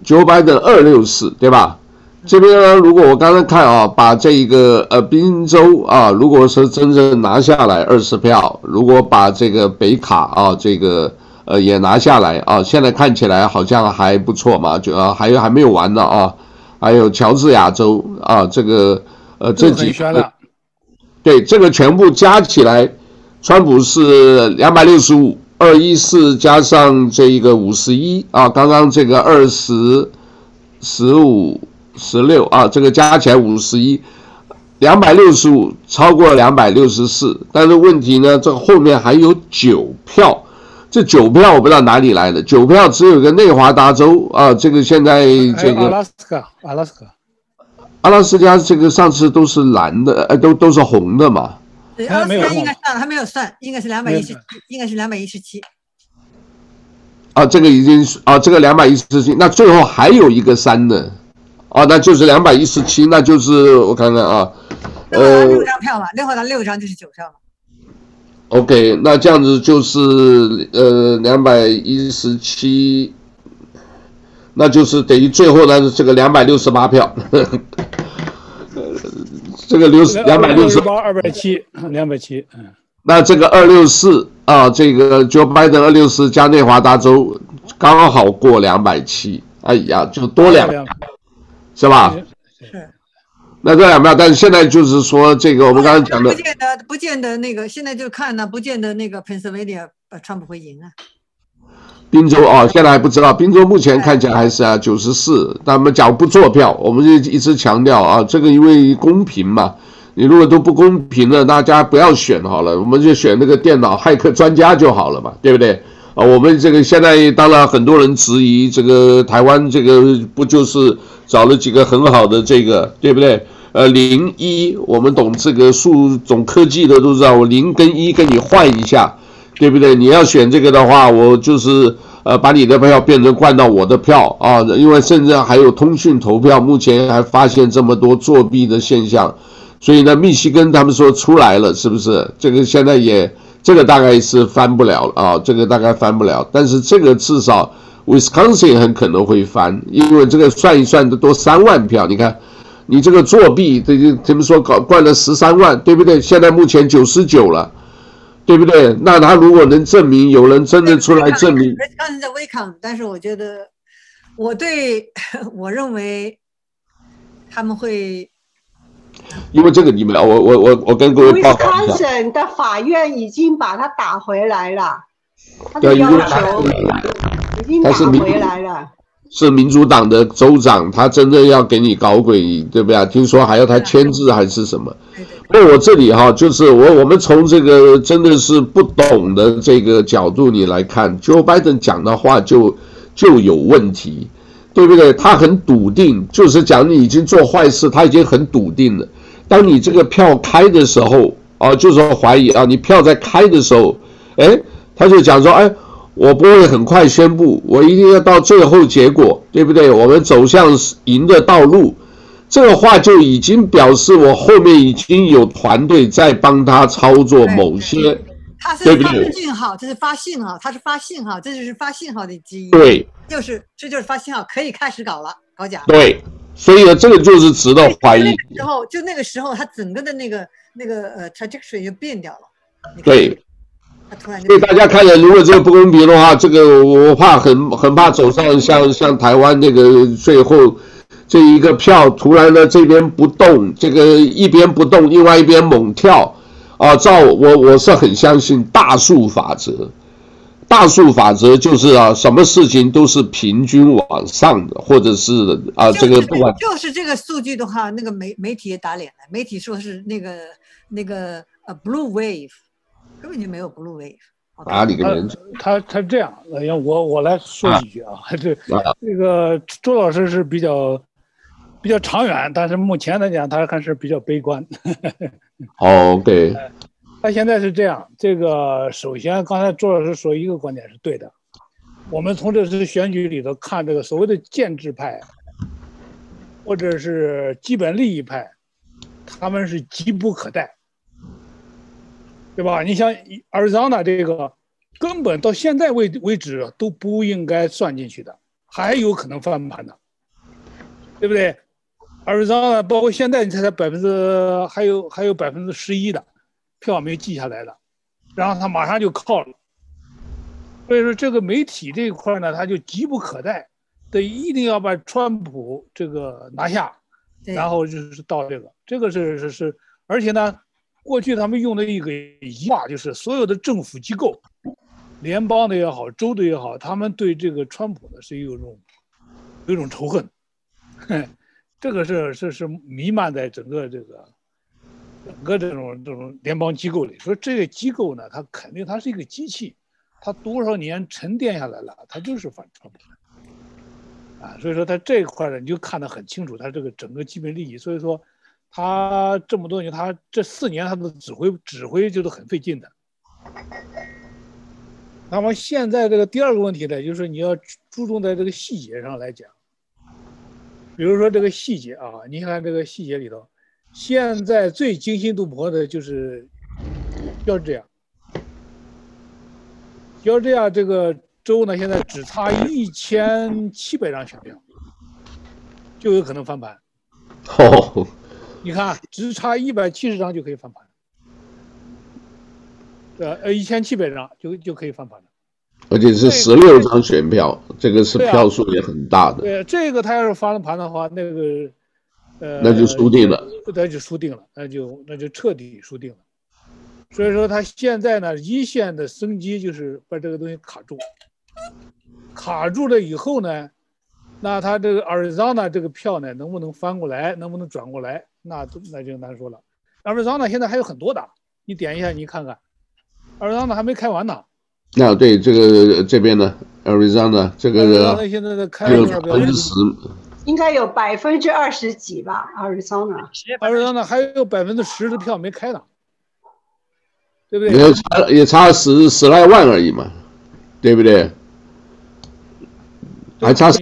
Speaker 1: ，Joe Biden 二六四，对吧？这边呢，如果我刚才看啊，把这个呃宾州啊，如果是真正拿下来二十票，如果把这个北卡啊这个。呃，也拿下来啊！现在看起来好像还不错嘛，就啊，还有还没有完呢啊！还有乔治亚州啊，这个呃这几个，对，这个全部加起来，川普是两百六十五，二一四加上这一个五十一啊，刚刚这个二十、十五、十六啊，这个加起来五十一，两百六十五超过了两百六十四，但是问题呢，这后面还有九票。这九票我不知道哪里来的，九票只有个内华达州啊，这个现在这个
Speaker 3: 阿拉斯加，阿拉斯加，
Speaker 1: 阿拉斯加这个上次都是蓝的，呃，都都是红的嘛。
Speaker 2: 对，阿拉斯加应该算，还没有算，应该是两百一十七，应该是两百一十七。
Speaker 1: 啊，这个已经啊，这个两百一十七，那最后还有一个三的，啊，那就是两百一十七，那就是我看看啊，
Speaker 2: 呃，六张票嘛，六号的六张就是九票嘛。
Speaker 1: OK，那这样子就是呃两百一十七，那就是等于最后呢这个两百六十八票，呵呵呃，这个六十两百六十八
Speaker 3: 二百七两百七，嗯，
Speaker 1: 那这个二六四啊，这个 Joe Biden 二六四加内华达州刚好过两百七，哎呀，就多两票，是吧？
Speaker 2: 是。
Speaker 1: 那这两票，但是现在就是说，这个我们刚才讲的，
Speaker 2: 不见得，不见得那个，现在就看呢，不见得那个 Pennsylvania 呃，川普会赢啊。
Speaker 1: 宾州哦，现在还不知道，宾州目前看起来还是啊九十四，但我们假如不做票，我们就一直强调啊，这个因为公平嘛，你如果都不公平了，大家不要选好了，我们就选那个电脑骇客专家就好了嘛，对不对？啊，我们这个现在当然很多人质疑这个台湾这个不就是找了几个很好的这个，对不对？呃，零一，我们懂这个数总科技的都知道，我零跟一跟你换一下，对不对？你要选这个的话，我就是呃把你的票变成换到我的票啊，因为甚至还有通讯投票，目前还发现这么多作弊的现象，所以呢，密西根他们说出来了，是不是？这个现在也这个大概是翻不了了啊，这个大概翻不了，但是这个至少 Wisconsin 很可能会翻，因为这个算一算都多三万票，你看。你这个作弊，这就他们说搞灌了十三万，对不对？现在目前九十九了，对不对？那他如果能证明有人真的出来证明，
Speaker 2: 当然在威康，但是我觉得，我对 [laughs] 我认为他们会，
Speaker 1: 因为这个你们，我我我我跟各位报告一下，
Speaker 4: 威的法院已经把他打回来了，他的要求已经打回来了。
Speaker 1: 是民主党的州长，他真的要给你搞鬼，对不对？听说还要他签字还是什么？那我这里哈，就是我我们从这个真的是不懂的这个角度你来看，Joe Biden 讲的话就就有问题，对不对？他很笃定，就是讲你已经做坏事，他已经很笃定了。当你这个票开的时候啊，就是说怀疑啊，你票在开的时候，哎，他就讲说，哎。我不会很快宣布，我一定要到最后结果，对不对？我们走向赢的道路，这个话就已经表示我后面已经有团队在帮他操作某些，对，
Speaker 2: 他是发信号，这是发信号，他是发信号，这就是发信号的基因，
Speaker 1: 对，
Speaker 2: 就是这就是发信号，可以开始搞了，搞假，
Speaker 1: 对，所以呢，这个就是值得怀疑。
Speaker 2: 然后就那个时候，他整个的那个那个呃 trajectory 就变掉了，
Speaker 1: 对。所以大家看了，如果这个不公平的话，这个我怕很很怕走上像像台湾那个最后这一个票，突然呢这边不动，这个一边不动，另外一边猛跳啊！照我我是很相信大数法则，大数法则就是啊，什么事情都是平均往上的，或者是啊这个不管
Speaker 2: 就是这个数据的话，那个媒媒体也打脸了，媒体说是那个那个呃 blue wave。根本就没有 blue wave。
Speaker 1: 哪里个人？
Speaker 3: 他他这样，让我我来说几句啊。[laughs] 这这个周老师是比较比较长远，但是目前来讲，他还是比较悲观。[laughs]
Speaker 1: 哦，对。
Speaker 3: 他现在是这样，这个首先刚才周老师说一个观点是对的，我们从这次选举里头看，这个所谓的建制派或者是基本利益派，他们是急不可待。对吧？你像阿里桑那这个，根本到现在为为止都不应该算进去的，还有可能翻盘的，对不对？阿里桑那包括现在你猜猜百分之还有还有百分之十一的票没记下来的，然后他马上就靠了。所以说这个媒体这一块呢，他就急不可待，得一定要把川普这个拿下，然后就是到这个，这个是是是，而且呢。过去他们用的一个话就是，所有的政府机构，联邦的也好，州的也好，他们对这个川普呢是有一种有一种仇恨，这个是是是弥漫在整个这个整个这种这种联邦机构里。说这个机构呢，它肯定它是一个机器，它多少年沉淀下来了，它就是反川普的啊。所以说它这一块呢，你就看得很清楚，它这个整个基本利益。所以说。他这么多年，他这四年他的指挥指挥就是很费劲的。那么现在这个第二个问题呢，就是你要注重在这个细节上来讲。比如说这个细节啊，你看这个细节里头，现在最惊心动魄的就是要这样，要这样这个州呢，现在只差一千七百张选票，就有可能翻盘。
Speaker 1: 哦。
Speaker 3: 你看，只差一百七十张就可以翻盘，呃呃，一千七百张就就可以翻盘了，
Speaker 1: 而且是十六张选票，这个是票数也很大的。
Speaker 3: 对，这个他要是翻了盘的话，那个，呃，
Speaker 1: 那就输定了，
Speaker 3: 那就输定了，那就那就彻底输定了。所以说他现在呢，一线的生机就是把这个东西卡住，卡住了以后呢，那他这个 Arizona 这个票呢，能不能翻过来，能不能转过来？那那就难说了。Arizona 现在还有很多的，你点一下，你看看，Arizona 还没开完呢。
Speaker 1: 那对这个这边呢，Arizona 这个
Speaker 3: 现在的开了
Speaker 1: 百分之十，
Speaker 4: 应该有百分之二十几吧，Arizona，Arizona
Speaker 3: 还有百分之十的票没开呢，对不对？
Speaker 1: 也差也差十十来万而已嘛，对不对？还差十。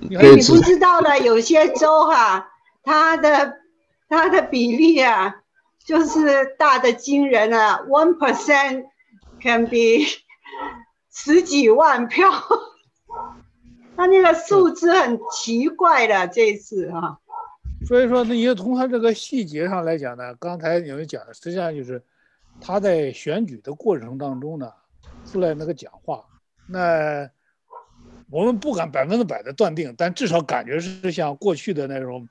Speaker 4: 你不知道的有些州哈。它的它的比例啊，就是大的惊人啊，one percent can be [laughs] 十几万票，它那个数字很奇怪的这一次啊。
Speaker 3: 所以说，那也从它这个细节上来讲呢，刚才你们讲的，实际上就是他在选举的过程当中呢，出来那个讲话，那我们不敢百分之百的断定，但至少感觉是像过去的那种。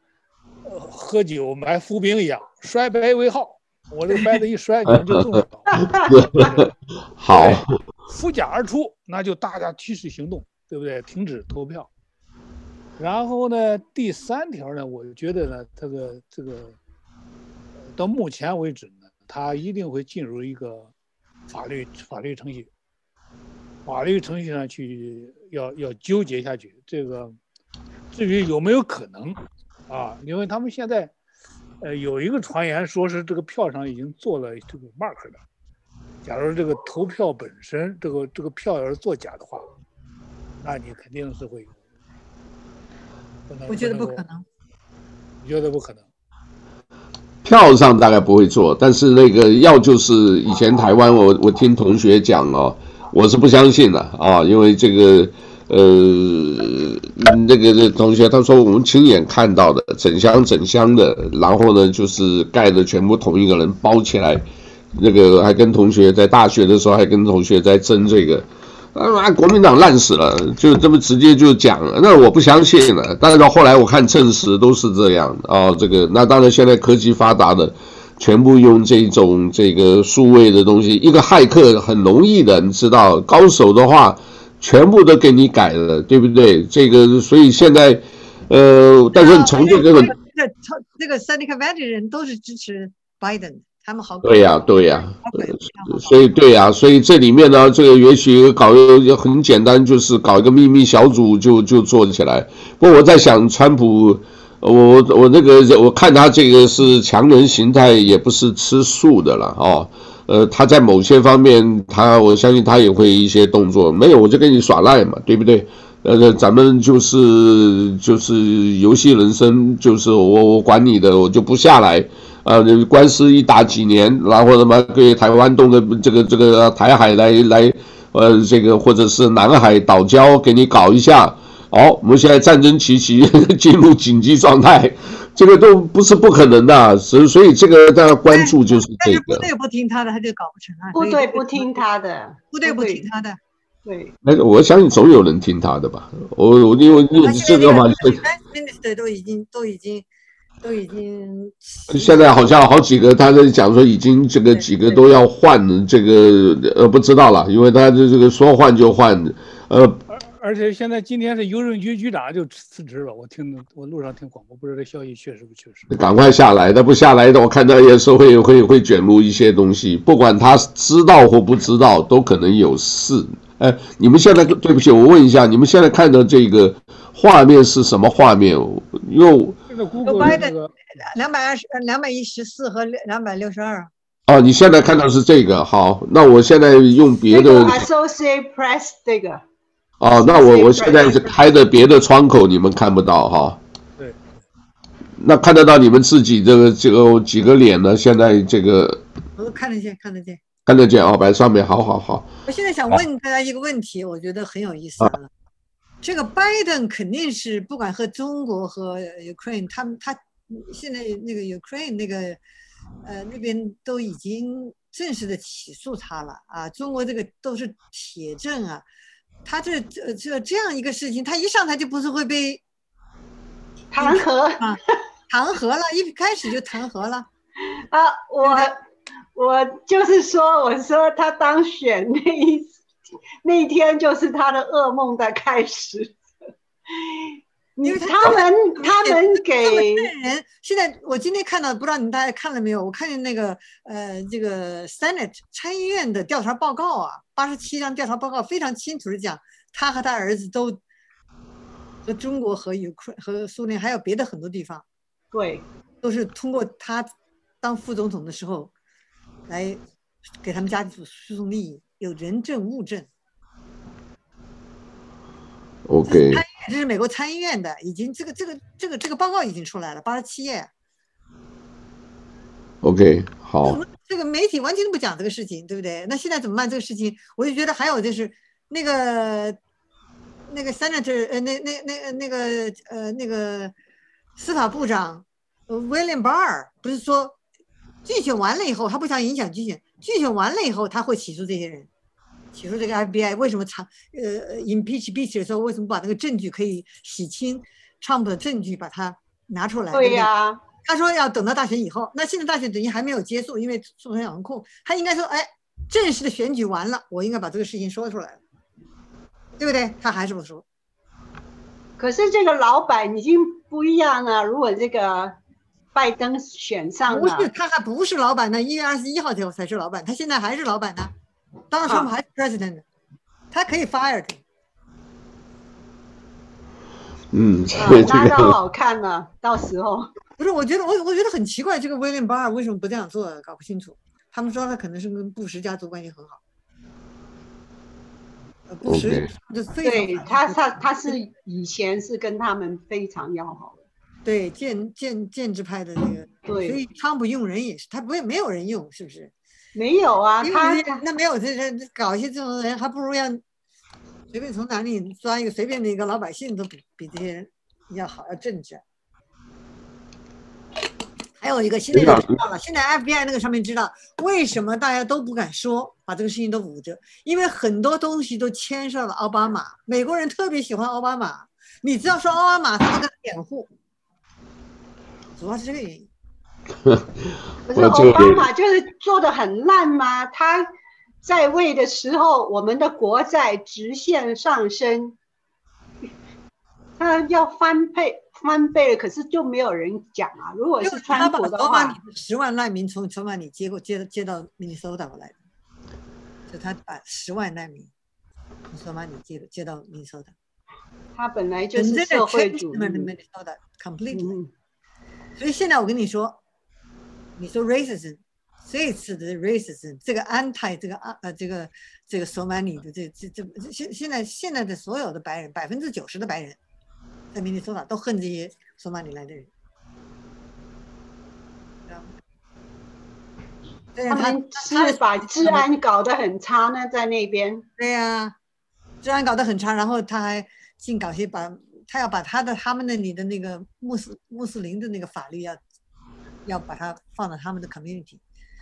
Speaker 3: 喝酒埋伏兵一样，摔杯为号。我这个牌子一摔，你们就中了。[laughs]
Speaker 1: 好，
Speaker 3: 扶甲而出，那就大家提示行动，对不对？停止投票。然后呢，第三条呢，我觉得呢，这个这个到目前为止呢，他一定会进入一个法律法律程序，法律程序上去要要纠结下去。这个至于有没有可能？啊，因为他们现在，呃，有一个传言说是这个票上已经做了这个 mark 的。假如这个投票本身这个这个票要是作假的话，那你肯定是会有。
Speaker 2: 我觉得不可能。
Speaker 3: 你觉得不可能。
Speaker 1: 票上大概不会做，但是那个要就是以前台湾我我听同学讲哦，我是不相信的啊，因为这个。呃，那个那同学他说我们亲眼看到的整箱整箱的，然后呢就是盖的全部同一个人包起来，那个还跟同学在大学的时候还跟同学在争这个，啊国民党烂死了，就这么直接就讲了，那我不相信了。但是到后来我看证实都是这样啊，这个那当然现在科技发达的，全部用这种这个数位的东西，一个骇客很容易的，你知道，高手的话。全部都给你改了，对不对？这个，所以现在，呃，但是从这个，这个
Speaker 2: 这个 Seneca Valley 的人都是支持 Biden，他们好。
Speaker 1: 对呀，对呀，所以对呀，所以这里面呢，这个也许搞一个很简单，就是搞一个秘密小组就就做起来。不过我在想，川普，我我我那个我看他这个是强人形态，也不是吃素的了哦。呃，他在某些方面，他我相信他也会一些动作。没有，我就跟你耍赖嘛，对不对？呃，咱们就是就是游戏人生，就是我我管你的，我就不下来。呃，官司一打几年，然后他妈给台湾动个这个这个台海来来，呃，这个或者是南海岛礁给你搞一下。好，我们现在战争期期 [laughs] 进入紧急状态。这个都不是不可能的，所所以这个大家关注就是这个。但是
Speaker 2: 部队不听他的，他就搞不成啊。
Speaker 4: 部队不听他的，
Speaker 2: 部队不听他的，
Speaker 4: 对。
Speaker 1: 那个我相信总有人听他的吧。我我因为因为这个嘛，
Speaker 2: 对都已经都已经都已经。
Speaker 1: 现在好像好几个，他在讲说已经这个几个都要换这个，呃，不知道了，因为他的这个说换就换，呃。
Speaker 3: 而且现在今天是邮政局局长就辞职了，我听我路上听广播，不知道这消息确实不确实。
Speaker 1: 赶快下来，他不下来的，我看他也是会会会卷入一些东西，不管他知道或不知道，都可能有事。哎，你们现在对不起，我问一下，你们现在看的这个画面是什么画面？又
Speaker 3: 这个 Google 那个
Speaker 2: 两百二十两百一十四和两百六十二。
Speaker 1: 哦，你现在看到是这个，好，那我现在用别的。
Speaker 4: Associate Press 这个。
Speaker 1: 哦，那我我现在是开着别的窗口，你们看不到哈。
Speaker 3: 对。
Speaker 1: 那看得到你们自己这个这个几个脸呢？现在这个。
Speaker 2: 我都看得见，看得见。
Speaker 1: 看得见哦，摆上面，好好好。
Speaker 2: 我现在想问大家一个问题，我觉得很有意思。啊。这个拜登肯定是不管和中国和 Ukraine，他们他现在那个 Ukraine 那个呃那边都已经正式的起诉他了啊，中国这个都是铁证啊。他这这这这样一个事情，他一上台就不是会被
Speaker 4: 弹劾
Speaker 2: 啊？弹劾了，一开始就弹劾了
Speaker 4: 啊！我我就是说，我说他当选那一那一天就是他的噩梦的开始。[laughs] 因为他们他们给
Speaker 2: 人现在，我今天看到，不知道你们大家看了没有？我看见那个呃，这个 Senate 参议院的调查报告啊，八十七张调查报告非常清楚的讲，他和他儿子都和中国和 Ukraine 和苏联还有别的很多地方，
Speaker 4: 对，
Speaker 2: 都是通过他当副总统的时候来给他们家族输送利益，有人证物证。
Speaker 1: OK。
Speaker 2: 这是美国参议院的，已经这个这个这个这个报告已经出来了，八十七页。
Speaker 1: OK，好。
Speaker 2: 这个媒体完全都不讲这个事情，对不对？那现在怎么办？这个事情，我就觉得还有就是那个那个 Senator 呃那那那那个呃那个司法部长 William Barr 不是说竞选完了以后他不想影响竞选，竞选完了以后他会起诉这些人。起诉这个 FBI 为什么查呃 impeach impeach 的时候为什么把那个证据可以洗清 Trump 的证据把它拿出来？
Speaker 4: 对呀、啊，
Speaker 2: 他说要等到大选以后，那现在大选等于还没有结束，因为诉讼遥控，他应该说哎，正式的选举完了，我应该把这个事情说出来，对不对？他还是不说。
Speaker 4: 可是这个老板已经不一样了，如果这个拜登选上了，
Speaker 2: 不是他还不是老板呢，一月二十一号才才是老板，他现在还是老板呢。当然，川普还是 president，他可以 fire 他。
Speaker 1: 嗯，
Speaker 4: 那倒好看了，到时候。
Speaker 2: 不是，我觉得我我觉得很奇怪，这个威廉巴尔为什么不这样做？搞不清楚。他们说他可能是跟布什家族关系很好。布什
Speaker 4: 对他他他是以前是跟他们非常要好的。
Speaker 2: 对，建建建制派的那个。对。所以川普用人也是，他不会没有人用，是不是？
Speaker 4: 没有啊，他
Speaker 2: 那没有这这搞一些这种人，还不如让随便从哪里抓一个随便的一个老百姓都比比这些人要好，要正直。还有一个，现在知道了，现在 FBI 那个上面知道为什么大家都不敢说，把这个事情都捂着，因为很多东西都牵涉了奥巴马，美国人特别喜欢奥巴马，你只要说奥巴马，他都给他辩护，主要是这个原因。[laughs]
Speaker 4: 不是奥巴马就是做的很烂吗？他在位的时候，我们的国债直线上升，他要翻倍翻倍了，可是就没有人讲啊。如果是川普的话，
Speaker 2: 十万难民从从哪里接过接接到明尼苏达过来的，就他把十万难民从索马里接接到明尼苏达。
Speaker 4: 他本来就是社会主
Speaker 2: 义。所以现在我跟你说。你说 racism，这次的 racism，这个 anti 这个啊呃这个这个索马里的这这这现现在现在的所有的白人百分之九十的白人，在明尼苏达都恨这些索马里来的人。
Speaker 4: 他们是把治安搞得很差呢，在那边。
Speaker 2: 对呀、啊，治安搞得很差，然后他还竟搞些把，他要把他的他们那里的那个穆斯穆斯林的那个法律要。要把它放到他们的 community，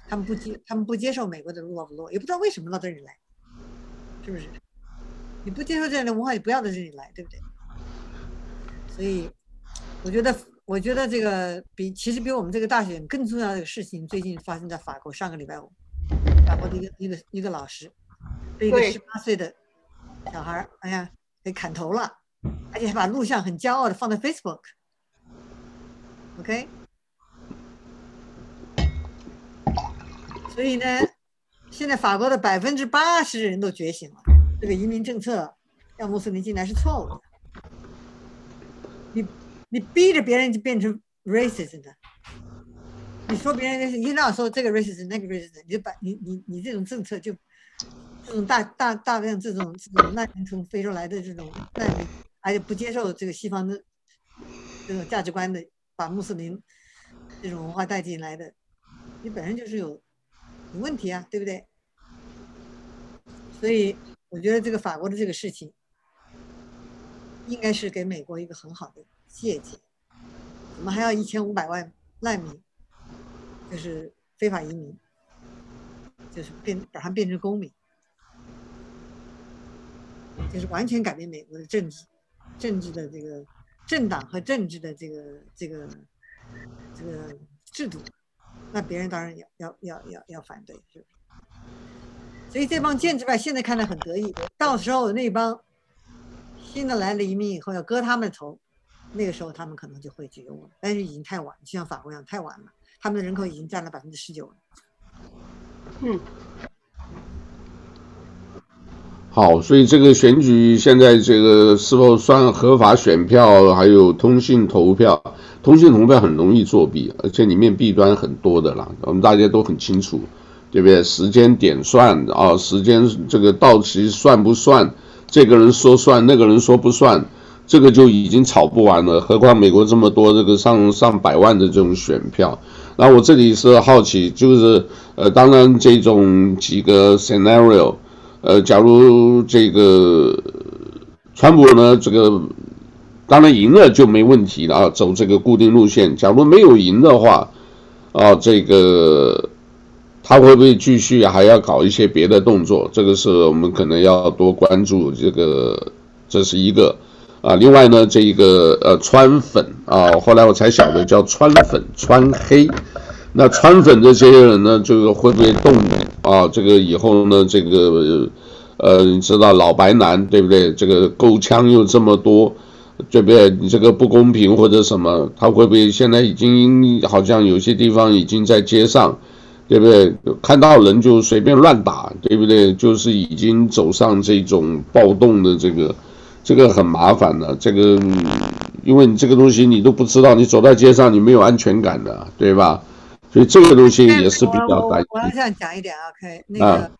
Speaker 2: 他们不接，他们不接受美国的 rule of law，也不知道为什么到这里来，是不是？你不接受这样的文化，你不要到这里来，对不对？所以，我觉得我觉得这个比其实比我们这个大选更重要的事情，最近发生在法国。上个礼拜五，法国的一个一个一个老师被一个十八岁的小孩，哎呀，给砍头了，而且还把录像很骄傲的放在 Facebook。OK，所以呢，现在法国的百分之八十人都觉醒了，这个移民政策让穆斯林进来是错误的。你。你逼着别人就变成 racist 的，你说别人是，你老说这个 racist 那个 racist，你就把你你你这种政策就这种大大大量这种这种难民从非洲来的这种难民，而且不接受这个西方的这种价值观的，把穆斯林这种文化带进来的，你本身就是有问题啊，对不对？所以我觉得这个法国的这个事情，应该是给美国一个很好的。借鉴，我们还要一千五百万难民，就是非法移民，就是变把它变成公民，就是完全改变美国的政治，政治的这个政党和政治的这个这个这个制度，那别人当然要要要要要反对，是吧？所以这帮建制派现在看来很得意，到时候那帮新的来了移民以后要割他们的头。那个时候他们可能就会觉悟，但是已经太晚，就像法国一样太晚了。他们的人口已经占了百分之十九了。
Speaker 4: 嗯，
Speaker 1: 好，所以这个选举现在这个是否算合法选票，还有通信投票，通信投票很容易作弊，而且里面弊端很多的啦，我们大家都很清楚，对不对？时间点算啊，时间这个到期算不算？这个人说算，那个人说不算。这个就已经吵不完了，何况美国这么多这个上上百万的这种选票。那我这里是好奇，就是呃，当然这种几个 scenario，呃，假如这个川普呢，这个当然赢了就没问题了啊，走这个固定路线。假如没有赢的话，啊，这个他会不会继续还要搞一些别的动作？这个是我们可能要多关注。这个这是一个。啊，另外呢，这一个呃川粉啊，后来我才晓得叫川粉川黑，那川粉这些人呢，这个会不会动啊？这个以后呢，这个呃，你知道老白男对不对？这个够枪又这么多，对不对？你这个不公平或者什么，他会不会现在已经好像有些地方已经在街上，对不对？看到人就随便乱打，对不对？就是已经走上这种暴动的这个。这个很麻烦的，这个，因为你这个东西你都不知道，你走在街上你没有安全感的，对吧？所以这个东西也是比较担心。
Speaker 2: 我要这样讲一点啊，OK，那个，啊、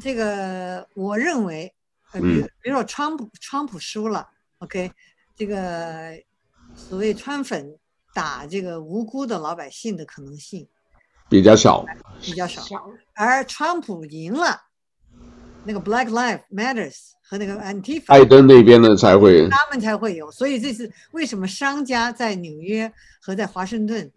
Speaker 2: 这个我认为，呃，比如比如说川普，川普输了，OK，这个所谓川粉打这个无辜的老百姓的可能性
Speaker 1: 比较小，
Speaker 2: 比较少，而川普赢了，那个 Black Lives Matters。和那个 Antifa，
Speaker 1: 拜登那边的才会，
Speaker 2: 他们才会有，所以这是为什么商家在纽约和在华盛顿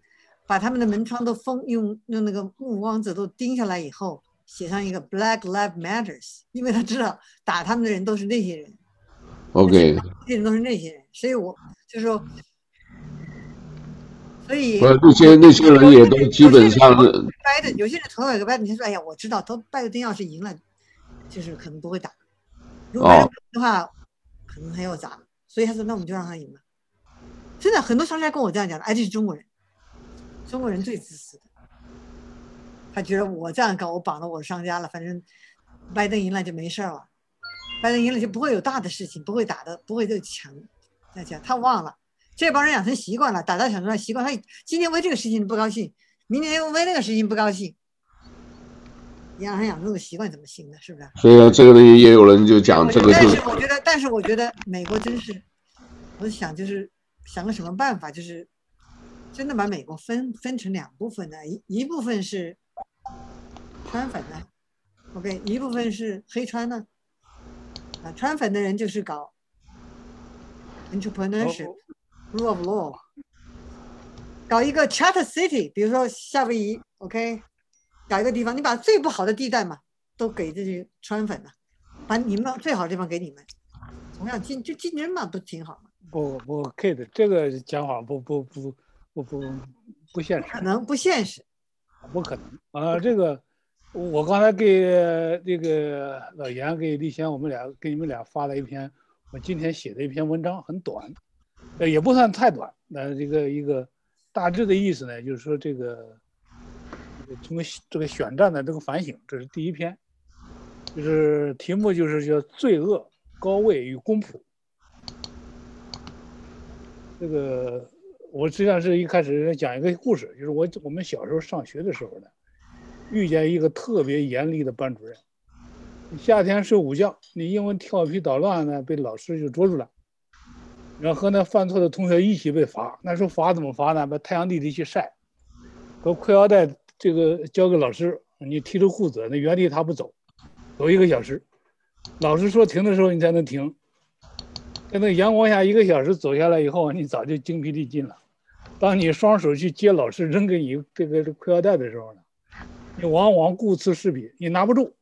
Speaker 2: 把他们的门窗都封，用用那个目光子都钉下来以后，写上一个 Black Lives Matters，因为他知道打他们的人都是那些人
Speaker 1: ，OK，
Speaker 2: 这些人都是那些人，所以我就说，所以
Speaker 1: 那些那些人也都基本上
Speaker 2: 拜登，有些人投了个拜登，他说哎呀，我知道投拜登要是赢了，就是可能不会打。如果赢的话，哦、可能还要砸，所以他说：“那我们就让他赢了。”真的，很多商家跟我这样讲的，哎，这是中国人，中国人最自私的。他觉得我这样搞，我绑了我的商家了，反正拜登赢了就没事了，拜登赢了就不会有大的事情，不会打的，不会再强，再抢。他忘了，这帮人养成习惯了，打打抢抢习惯，他今天为这个事情不高兴，明天又为那个事情不高兴。你让他养这个习惯怎么行呢？是不是？
Speaker 1: 所以这个东西也有人就讲这个，
Speaker 2: 但是我觉得，但是我觉得美国真是，我想就是想个什么办法，就是真的把美国分分成两部分的，一一部分是川粉的，OK，一部分是黑川呢。啊，川粉的人就是搞 entrepreneurship，rule of law，搞一个 charter city，比如说夏威夷，OK。搞一个地方，你把最不好的地带嘛，都给这些川粉了，把你们最好的地方给你们，同样竞就竞争嘛，不挺好吗？
Speaker 3: 不不，Kate，这个讲法不不不不不不现实，
Speaker 2: 可能不现实，
Speaker 3: 不可能啊！这个我刚才给这个老严给李先，我们俩给你们俩发了一篇我今天写的一篇文章，很短，呃，也不算太短。那这个一个大致的意思呢，就是说这个从这个选战的这个反省，这是第一篇，就是题目就是叫“罪恶、高位与公仆”。这个我实际上是一开始讲一个故事，就是我我们小时候上学的时候呢，遇见一个特别严厉的班主任。夏天睡午觉，你因为调皮捣乱呢，被老师就捉住了，然后和那犯错的同学一起被罚。那时候罚怎么罚呢？把太阳地里去晒，把裤腰带这个交给老师，你提着裤子，那原地踏步走，走一个小时。老师说停的时候你才能停。在那阳光下一个小时走下来以后，你早就精疲力尽了。当你双手去接老师扔给你这个裤腰带的时候呢，你往往顾此失彼，你拿不住。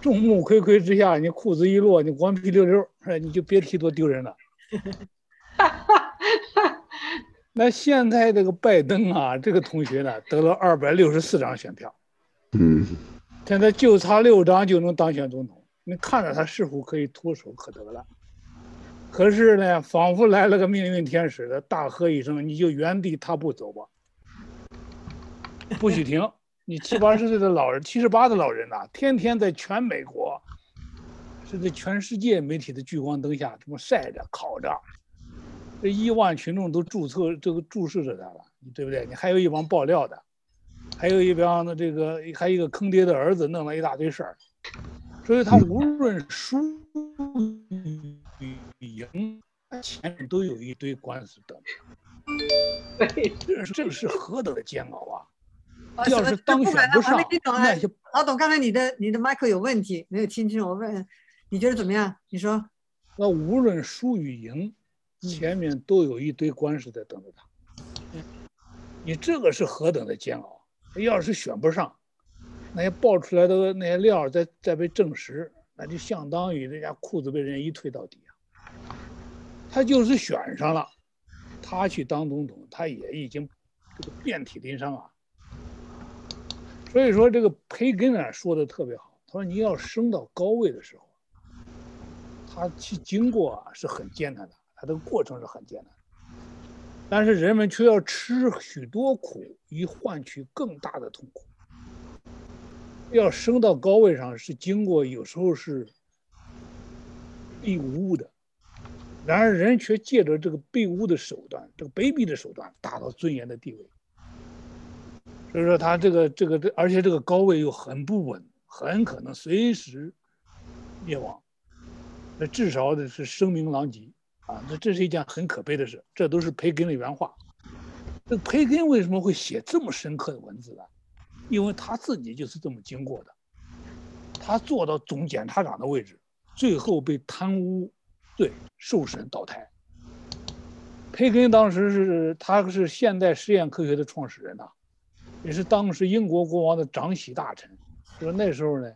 Speaker 3: 众目睽睽之下，你裤子一落，你光屁溜溜，你就别提多丢人了。[laughs] 那现在这个拜登啊，这个同学呢，得了二百六十四张选票，
Speaker 1: 嗯，
Speaker 3: 现在就差六张就能当选总统。你看着他似乎可以唾手可得了，可是呢，仿佛来了个命运天使的大喝一声，你就原地踏步走吧，不许停。你七八十岁的老人，七十八的老人呐、天天在全美国，是在全世界媒体的聚光灯下这么晒着、烤着，这亿万群众都注册这个注视着他了，对不对？你还有一帮爆料的，还有一帮的这个，还有一个坑爹的儿子，弄了一大堆事儿，所以他无论输赢，前面都有一堆官司等着。[laughs] 这这是何等的煎熬啊！要是当选不上，那些
Speaker 2: 老董，刚才你的你的麦克有问题，没有听清。我问，你觉得怎么样？你说，
Speaker 3: 那无论输与赢，前面都有一堆官司在等着他。你这个是何等的煎熬！要是选不上，那些爆出来的那些料再再被证实，那就相当于人家裤子被人一推到底啊。他就是选上了，他去当总统，他也已经这个遍体鳞伤啊。所以说，这个培根啊说的特别好。他说：“你要升到高位的时候，他去经过啊是很艰难的，他这个过程是很艰难。但是人们却要吃许多苦，以换取更大的痛苦。要升到高位上是经过，有时候是力无物的，然而人却借着这个卑污的手段，这个卑鄙的手段，达到尊严的地位。”所以说他这个这个这，而且这个高位又很不稳，很可能随时灭亡。那至少的是声名狼藉啊！那这是一件很可悲的事。这都是培根的原话。这培根为什么会写这么深刻的文字呢？因为他自己就是这么经过的。他做到总检察长的位置，最后被贪污罪受审倒台。培根当时是他是现代实验科学的创始人呐。也是当时英国国王的长喜大臣，说那时候呢，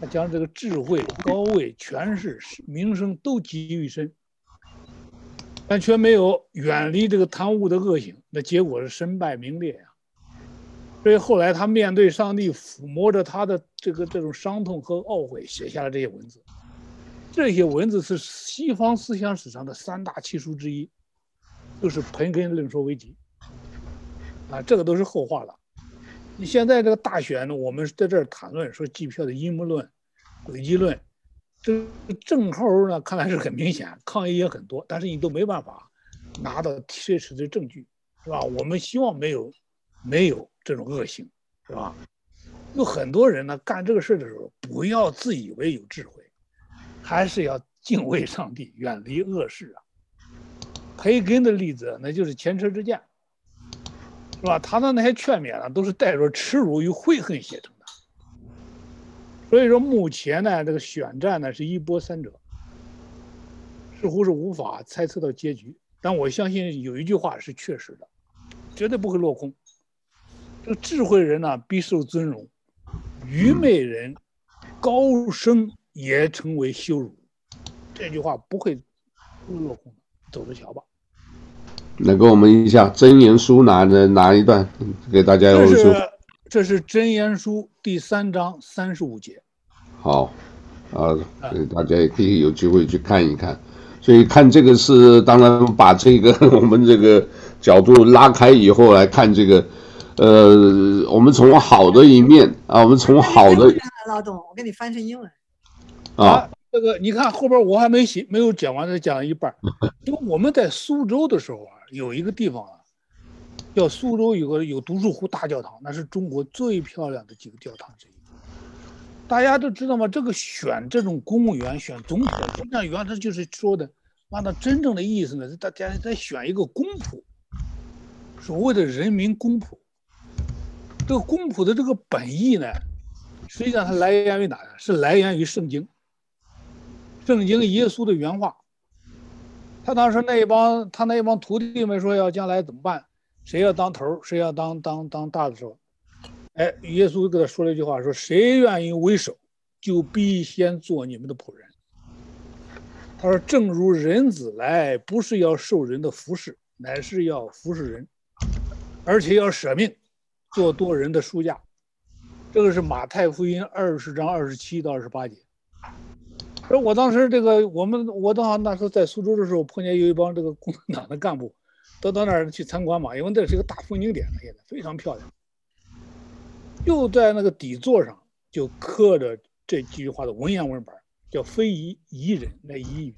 Speaker 3: 他将这个智慧、高位、权势、名声都集于一身，但却没有远离这个贪污的恶行，那结果是身败名裂呀。所以后来他面对上帝，抚摸着他的这个这种伤痛和懊悔，写下了这些文字。这些文字是西方思想史上的三大奇书之一，就是《培根论说危机》啊，这个都是后话了。你现在这个大选呢，我们在这儿谈论说计票的阴谋论、诡计论，这正好呢，看来是很明显，抗议也很多，但是你都没办法拿到切实的证据，是吧？我们希望没有没有这种恶行，是吧？有很多人呢干这个事的时候，不要自以为有智慧，还是要敬畏上帝，远离恶事啊。培根的例子，那就是前车之鉴。是吧？他的那些劝勉呢，都是带着耻辱与悔恨写成的。所以说，目前呢，这个选战呢是一波三折，似乎是无法猜测到结局。但我相信有一句话是确实的，绝对不会落空。这个智慧人呢必受尊荣，愚昧人高升也成为羞辱。这句话不会落空，走着瞧吧。
Speaker 1: 来给我们一下《真言书》哪的哪一段给大家
Speaker 3: 说？这是这是《箴言书》第三章三十五节。
Speaker 1: 好，啊，大家也可以有机会去看一看。所以看这个是，当然把这个 [laughs] 我们这个角度拉开以后来看这个，呃，我们从好的一面啊，我们从好的。
Speaker 2: 老董，我给你翻成英文。
Speaker 3: 啊，这个你看后边我还没写，没有讲完，再讲了一半。因为我们在苏州的时候啊，有一个地方啊，叫苏州有个有独墅湖大教堂，那是中国最漂亮的几个教堂之一。大家都知道吗？这个选这种公务员、选总统、中央员，他就是说的。按照真正的意思呢，是大家在选一个公仆，所谓的人民公仆。这个公仆的这个本意呢，实际上它来源于哪呢？是来源于圣经。圣经耶稣的原话。他当时那一帮他那一帮徒弟们说要将来怎么办？谁要当头？谁要当当当大的时候？哎，耶稣给他说了一句话：说谁愿意为首，就必先做你们的仆人。他说：“正如人子来，不是要受人的服侍，乃是要服侍人，而且要舍命，做多人的书架。”这个是马太福音二十章二十七到二十八节。而我当时这个，我们我当时那时候在苏州的时候，碰见有一帮这个共产党的干部，都到那儿去参观嘛，因为这是一个大风景点，现在非常漂亮。就在那个底座上就刻着这几句话的文言文版。叫非遗遗人，那夷语。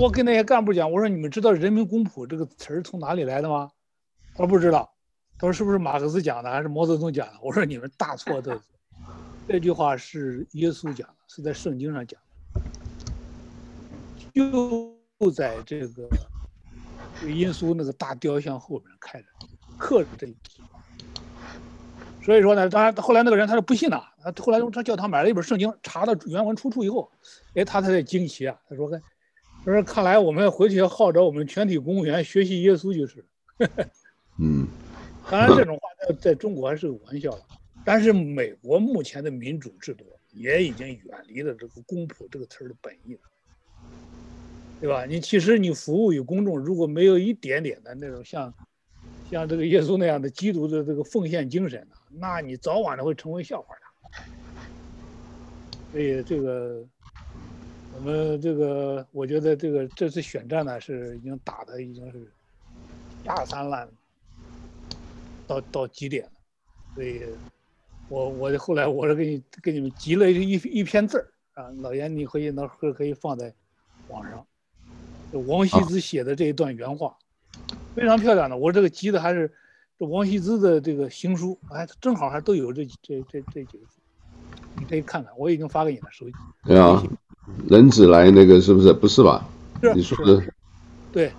Speaker 3: 我跟那些干部讲，我说你们知道“人民公仆”这个词儿从哪里来的吗？他说不知道。他说是不是马克思讲的，还是毛泽东讲的？我说你们大错特错。[laughs] 这句话是耶稣讲的，是在圣经上讲的。就在这个耶稣那个大雕像后面开着，刻着这一句。所以说呢，当然后来那个人他是不信呐，他后来用他教堂买了一本圣经，查到原文出处以后，哎，他才在惊奇啊。他说：“看，他说看来我们回去要号召我们全体公务员学习耶稣就是。[laughs] ”嗯，当然这种话在在中国还是个玩笑，但是美国目前的民主制度也已经远离了这个公仆这个词儿的本意了，对吧？你其实你服务于公众，如果没有一点点的那种像。像这个耶稣那样的基督的这个奉献精神，那你早晚都会成为笑话的。所以这个，我们这个，我觉得这个这次选战呢是已经打的已经是下三滥到到极点了。所以我我后来我是给你给你们集了一一篇字儿啊，老严你回去能可以放在网上，王羲之写的这一段原话。非常漂亮的，我这个集的还是这王羲之的这个行书，哎，正好还都有这这这这几个字，你可以看看，我已经发给你了，手机。
Speaker 1: 对啊，人子来那个是不是？不是吧？
Speaker 3: 是。
Speaker 1: 你说的。
Speaker 3: 对。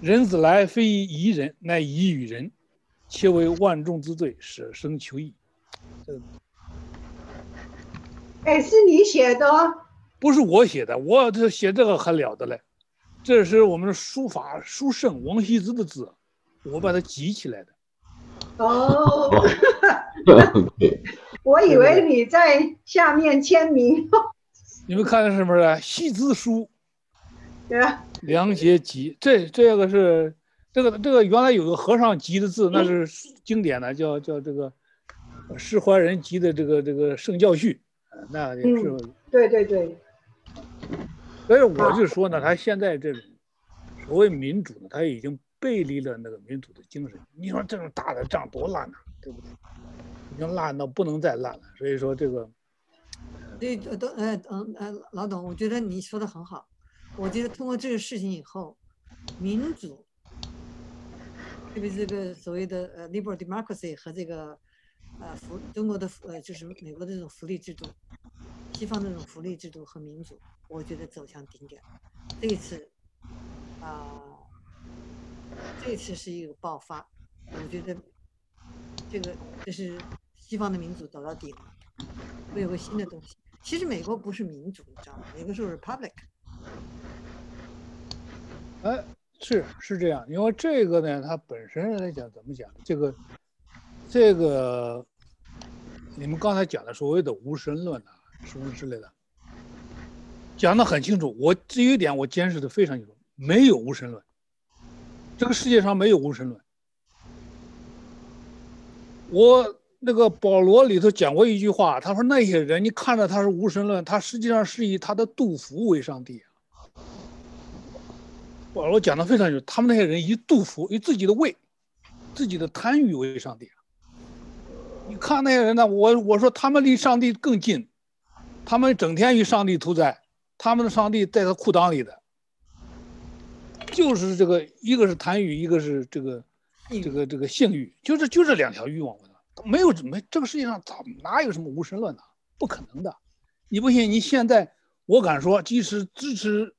Speaker 3: 人子来非夷人，乃夷与人，且为万众之罪，舍生求义。这个。
Speaker 4: 哎，是你写的？
Speaker 3: 不是我写的，我这写这个还了得嘞。这是我们的书法书圣王羲之的字，我把它集起来的。
Speaker 4: 哦，[laughs] 我以为你在下面签名。[laughs]
Speaker 3: 你们看的是什么呢？羲之书。
Speaker 4: 对。
Speaker 3: 梁杰集，这这个是这个这个原来有个和尚集的字，那是经典的，叫叫这个释怀人集的这个这个圣教序，那也是。
Speaker 4: 嗯，对对对。
Speaker 3: 所以我就说呢，他现在这种所谓民主呢，他已经背离了那个民主的精神。你说这种打的仗多烂呐，对不对？已经烂到不能再烂了。所以说这个，
Speaker 2: 对，都呃嗯呃，老董，我觉得你说的很好。我觉得通过这个事情以后，民主，特别是这个所谓的呃 liberal democracy 和这个呃福中国的福呃就是美国的这种福利制度，西方的这种福利制度和民主。我觉得走向顶点，这一次，啊、这一次是一个爆发。我觉得，这个这是西方的民主走到底了，会有个新的东西。其实美国不是民主，你知道吗？美国是 republic。
Speaker 3: 哎，是是这样，因为这个呢，它本身来讲怎么讲？这个，这个，你们刚才讲的所谓的无神论啊，什么之类的。讲得很清楚，我这一点我坚持的非常清楚，没有无神论。这个世界上没有无神论。我那个保罗里头讲过一句话，他说那些人，你看着他是无神论，他实际上是以他的肚腹为上帝。保罗讲的非常清楚，他们那些人以肚腹，以自己的胃、自己的贪欲为上帝。你看那些人呢，我我说他们离上帝更近，他们整天与上帝同在，他们的上帝在他裤裆里的，就是这个，一个是贪欲，一个是这个。这个这个性欲，就是就这两条欲望，没有没这个世界上咋哪有什么无神论呢？不可能的。你不信？你现在我敢说，即使支持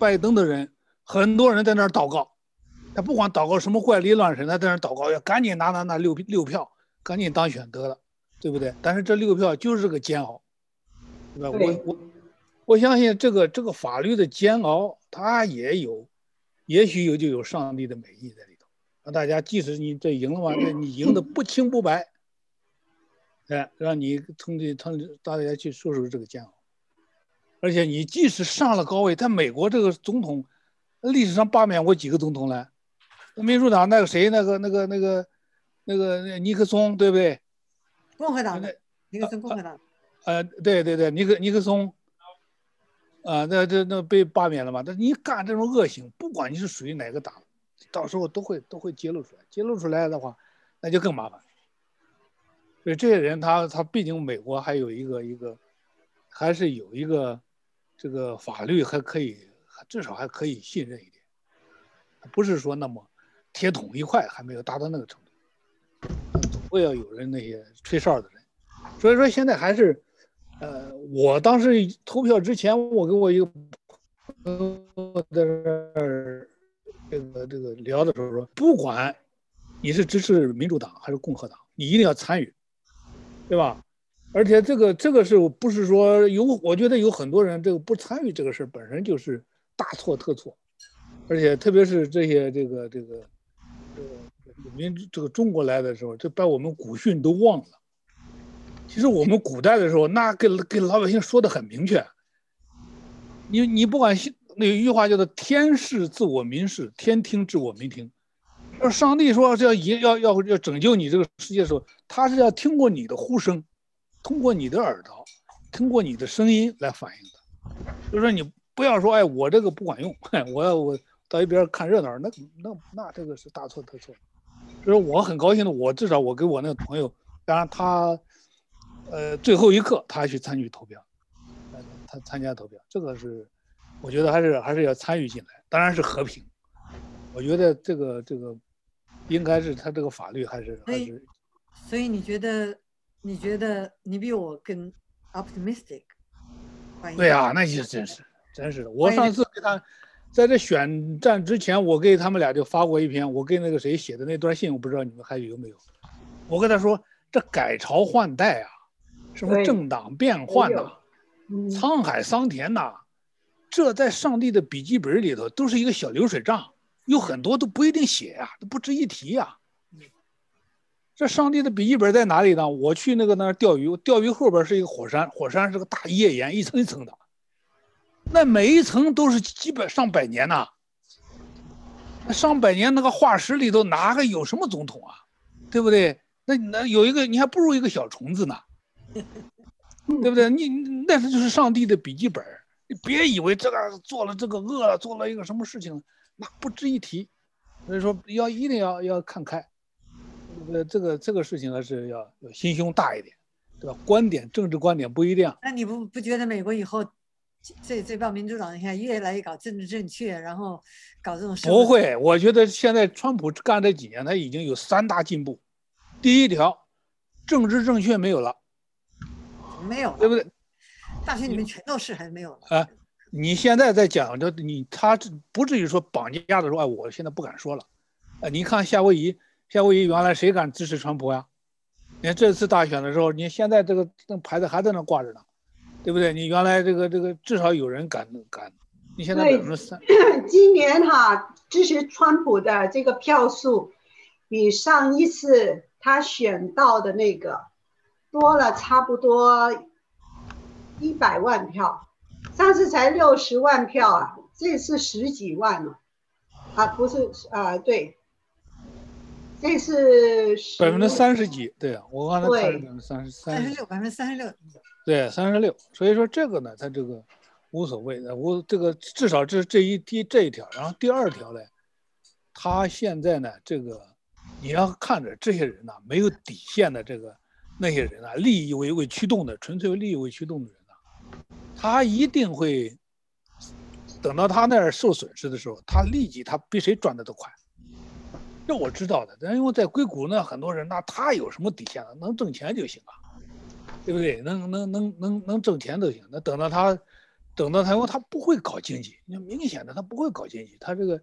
Speaker 3: 拜登的人，很多人在那儿祷告，他不管祷告什么怪力乱神，他在那儿祷告，要赶紧拿拿那六六票，赶紧当选得了，对不对？但是这六票就是个煎熬，对吧？我我我相信这个这个法律的煎熬，它也有，也许有就有上帝的美意在里头。让大家，即使你这赢了嘛，那你赢的不清不白，哎，让你从这从大家去说说这个煎熬。而且你即使上了高位，在美国这个总统历史上罢免过几个总统了？民主党那个谁，那个那个那个那个尼克松，对不对？
Speaker 2: 共和党的尼克松，共和党。
Speaker 3: 呃，对对对，尼克尼克松，啊，那这那被罢免了嘛？那你干这种恶行，不管你是属于哪个党。到时候都会都会揭露出来，揭露出来的话，那就更麻烦。所以这些人他他毕竟美国还有一个一个，还是有一个这个法律还可以，至少还可以信任一点，不是说那么铁桶一块，还没有达到那个程度。总会要有人那些吹哨的人。所以说现在还是，呃，我当时投票之前，我跟我一个朋友在这儿。这个这个聊的时候说，不管你是支持民主党还是共和党，你一定要参与，对吧？而且这个这个是不是说有？我觉得有很多人这个不参与这个事本身就是大错特错，而且特别是这些这个这个个民这个中国来的时候，就把我们古训都忘了。其实我们古代的时候，那给给老百姓说的很明确，你你不管那有一句话叫做“天视自我民视，天听自我民听”。要上帝说这要要要要拯救你这个世界的时候，他是要听过你的呼声，通过你的耳朵，通过你的声音来反应的。就是说你不要说哎，我这个不管用，我要我到一边看热闹，那那那这个是大错特错。就是我很高兴的，我至少我跟我那个朋友，当然他，呃，最后一刻他还去参与投票，他参加投票，这个是。我觉得还是还是要参与进来，当然是和平。我觉得这个这个，应该是他这个法律还是还是。
Speaker 2: 所以你觉得你觉得你比我更 optimistic？
Speaker 3: 对呀、啊，那就真是真是的。我上次给他在这选战之前，我给他们俩就发过一篇，我给那个谁写的那段信，我不知道你们还有没有。我跟他说，这改朝换代啊，什么政党变换呐、啊，沧海桑田呐、啊。这在上帝的笔记本里头都是一个小流水账，有很多都不一定写呀、啊，都不值一提呀、啊。这上帝的笔记本在哪里呢？我去那个那儿钓鱼，钓鱼后边是一个火山，火山是个大页岩，一层一层的，那每一层都是几百上百年呐。那上百年那个化石里头哪个有什么总统啊？对不对？那那有一个你还不如一个小虫子呢，[laughs] 对不对？你那是就是上帝的笔记本。你别以为这个做了这个恶了，做了一个什么事情，那不值一提。所以说要一定要要看开，呃，这个这个事情还是要要心胸大一点，对吧？观点政治观点不一定。
Speaker 2: 那你不不觉得美国以后这这帮民主党你看越来越搞政治正确，然后搞这种事？
Speaker 3: 不会，我觉得现在川普干这几年他已经有三大进步。第一条，政治正确没有了，
Speaker 2: 没有，
Speaker 3: 对不对？
Speaker 2: 大学里面全都是还没有
Speaker 3: 啊！你现在在讲这，你他不至于说绑架的时候，哎，我现在不敢说了。啊，你看夏威夷，夏威夷原来谁敢支持川普呀？你看这次大选的时候，你现在这个那牌子还在那挂着呢，对不对？你原来这个这个至少有人敢敢，你现在百分之三。[clears throat]
Speaker 4: 今年哈支持川普的这个票数，比上一次他选到的那个多了差不多。一百万票，上次才六十万票啊，这次十几万了，啊，不是啊，对，这是
Speaker 3: 百分之三十几，对啊，我刚才看是百分之三十
Speaker 2: 三十六，百分之三十六，
Speaker 3: 对，三十六。所以说这个呢，它这个无所谓的，无这个至少这这一第这一条，然后第二条呢，他现在呢，这个你要看着这些人呐，没有底线的这个那些人啊，利益为为驱动的，纯粹为利益为驱动的人呐，他一定会。等到他那儿受损失的时候，他立即他比谁赚的都快，这我知道的。但因为在硅谷呢，很多人那他有什么底线呢？能挣钱就行啊，对不对？能能能能能挣钱都行。那等到他，等到他，因为他不会搞经济，那明显的他不会搞经济。他这个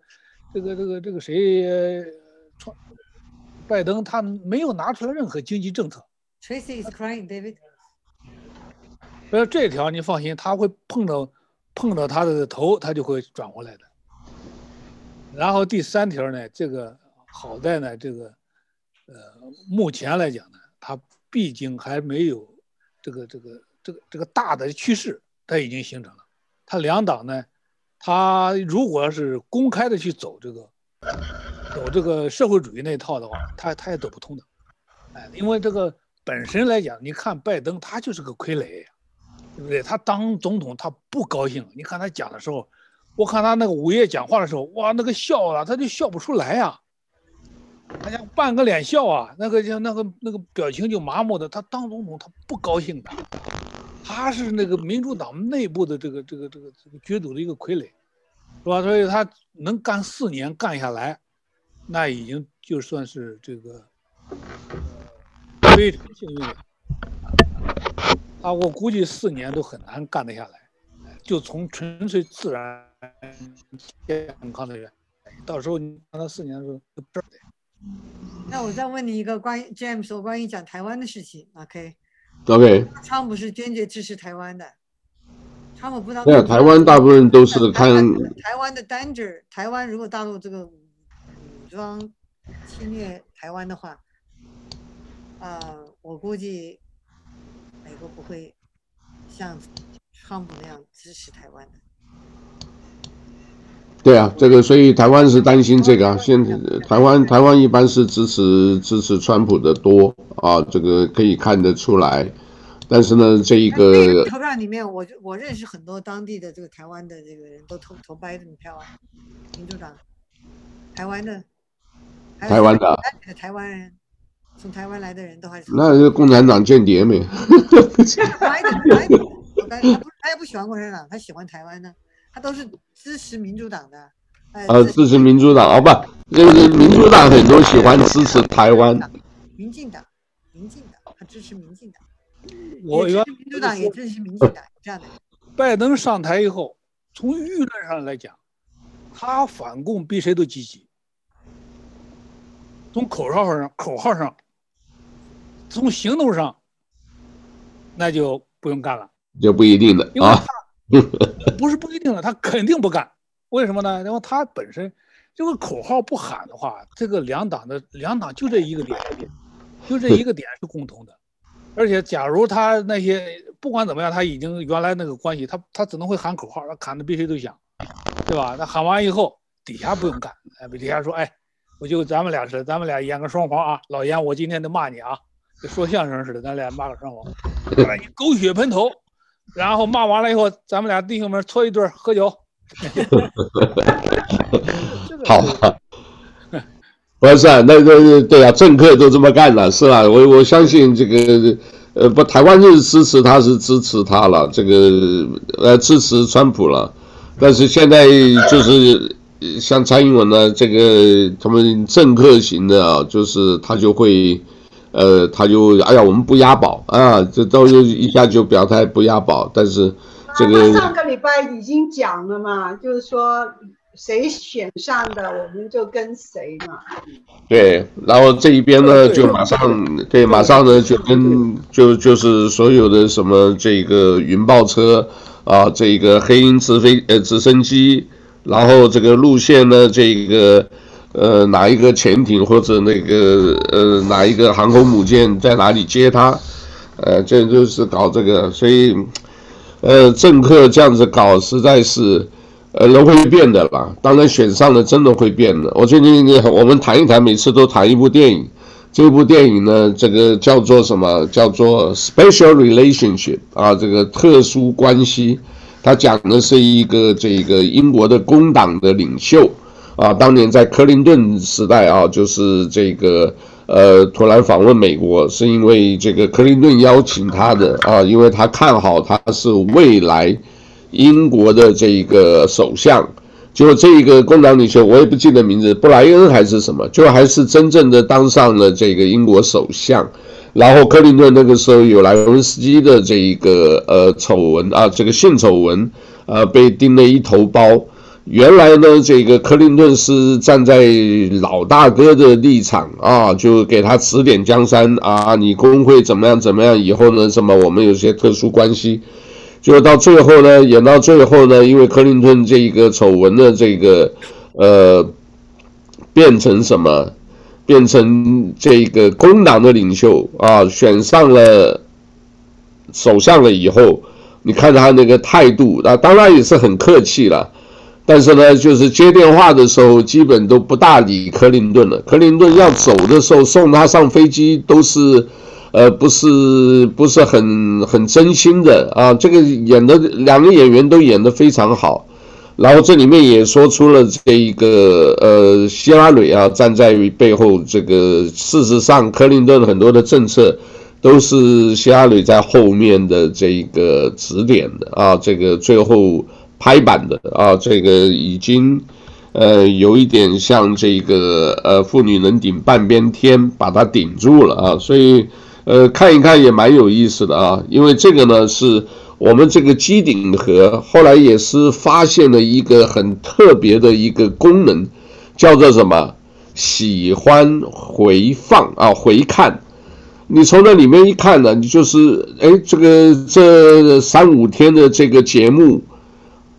Speaker 3: 这个这个这个谁，川拜登他没有拿出来任何经济政策。
Speaker 2: Tracy is crying, David。
Speaker 3: 呃，这条你放心，他会碰到。碰到他的头，他就会转过来的。然后第三条呢，这个好在呢，这个呃，目前来讲呢，他毕竟还没有这个这个这个这个大的趋势，它已经形成了。它两党呢，它如果是公开的去走这个走这个社会主义那一套的话，它它也走不通的。哎，因为这个本身来讲，你看拜登他就是个傀儡。对不对？他当总统，他不高兴。你看他讲的时候，我看他那个午夜讲话的时候，哇，那个笑啊，他就笑不出来呀，他像半个脸笑啊，那个像那个那个表情就麻木的。他当总统，他不高兴的。他是那个民主党内部的这个这个这个这个角逐的一个傀儡，是吧？所以他能干四年干下来，那已经就算是这个非常幸运了。啊，我估计四年都很难干得下来，就从纯粹自然健康的原因，到时候你让他四年的时候就不是。
Speaker 2: 那我再问你一个关于 James，我关于讲台湾的事情，OK？OK。
Speaker 1: Okay?
Speaker 2: 川普是坚决支持台湾的，川普不知道。
Speaker 1: 对啊，台湾大部分都是看
Speaker 2: 台湾的 danger，台湾如果大陆这个武装侵略台湾的话，啊、呃，我估计。美国不会像川普那样支持台湾的。
Speaker 1: 对啊，这个所以台湾是担心这个啊。现在台湾台湾一般是支持支持川普的多啊，这个可以看得出来。但是呢，这一个
Speaker 2: 投票里面，我我认识很多当地的这个台湾的这个人都投投拜登票啊，民主党，台湾的，
Speaker 1: 台湾的，
Speaker 2: 台湾人。从台湾来的人都还是
Speaker 1: 那是共产党间谍没？[laughs]
Speaker 2: 他也不喜欢共产党，他喜欢台湾的，他都是支持民主党的。
Speaker 1: 呃，支持民主党哦，不，就是民主党很多喜欢支持台湾。
Speaker 2: 民进党，民进党，他支持民进党。
Speaker 3: 我原
Speaker 2: 民主党也支持民进党，这样的。[laughs]
Speaker 3: 拜登上台以后，从舆论上来讲，他反共比谁都积极。从口号上，口号上。从行动上，那就不用干了，
Speaker 1: 就不一定的啊。[laughs]
Speaker 3: 不是不一定了，他肯定不干。为什么呢？因为他本身这个口号不喊的话，这个两党的两党就这一个点，就这一个点是共同的。而且，假如他那些不管怎么样，他已经原来那个关系，他他只能会喊口号，他喊的比谁都响，对吧？他喊完以后，底下不用干，哎，底下说，哎，我就咱们俩是，咱们俩演个双簧啊，老严，我今天得骂你啊。跟说相声似的，咱俩骂个双簧，[laughs] 你狗血喷头，然后骂完了以后，咱们俩弟兄们搓一顿喝酒。[laughs]
Speaker 1: 好，不是，那那对啊，政客都这么干了，是吧？我我相信这个，呃，不，台湾是支持他，是支持他了，这个呃支持川普了，但是现在就是像蔡英文呢，这个他们政客型的啊，就是他就会。呃，他就哎呀，我们不押宝啊，这都是一下就表态不押宝，但是这个、
Speaker 4: 啊、上个礼拜已经讲了嘛，就是说谁选上的我们就跟谁嘛。
Speaker 1: 对，然后这一边呢就马上对，马上呢就跟就就是所有的什么这个云豹车啊，这个黑鹰直飞呃直升机，然后这个路线呢这个。呃，哪一个潜艇或者那个呃，哪一个航空母舰在哪里接他？呃，这就是搞这个，所以，呃，政客这样子搞实在是，呃，人会变的啦。当然选上了，真的会变的。我最近我们谈一谈，每次都谈一部电影。这部电影呢，这个叫做什么？叫做 Special Relationship 啊，这个特殊关系。它讲的是一个这个英国的工党的领袖啊，当年在克林顿时代啊，就是这个呃，突然访问美国，是因为这个克林顿邀请他的啊，因为他看好他是未来。英国的这一个首相，就这一个工党领袖，我也不记得名字，布莱恩还是什么，就还是真正的当上了这个英国首相。然后克林顿那个时候有莱文斯基的这一个呃丑闻啊，这个性丑闻，呃被盯了一头包。原来呢，这个克林顿是站在老大哥的立场啊，就给他指点江山啊，你工会怎么样怎么样，以后呢什么我们有些特殊关系。就到最后呢，演到最后呢，因为克林顿这一个丑闻的这个，呃，变成什么？变成这个工党的领袖啊，选上了首相了以后，你看他那个态度，那当然也是很客气了，但是呢，就是接电话的时候，基本都不大理克林顿了。克林顿要走的时候，送他上飞机都是。呃，不是不是很很真心的啊，这个演的两个演员都演得非常好，然后这里面也说出了这一个呃希拉蕊啊站在背后，这个事实上克林顿很多的政策都是希拉蕊在后面的这一个指点的啊，这个最后拍板的啊，这个已经呃有一点像这个呃妇女能顶半边天，把它顶住了啊，所以。呃，看一看也蛮有意思的啊，因为这个呢是我们这个机顶盒后来也是发现了一个很特别的一个功能，叫做什么？喜欢回放啊，回看。你从那里面一看呢，你就是哎，这个这三五天的这个节目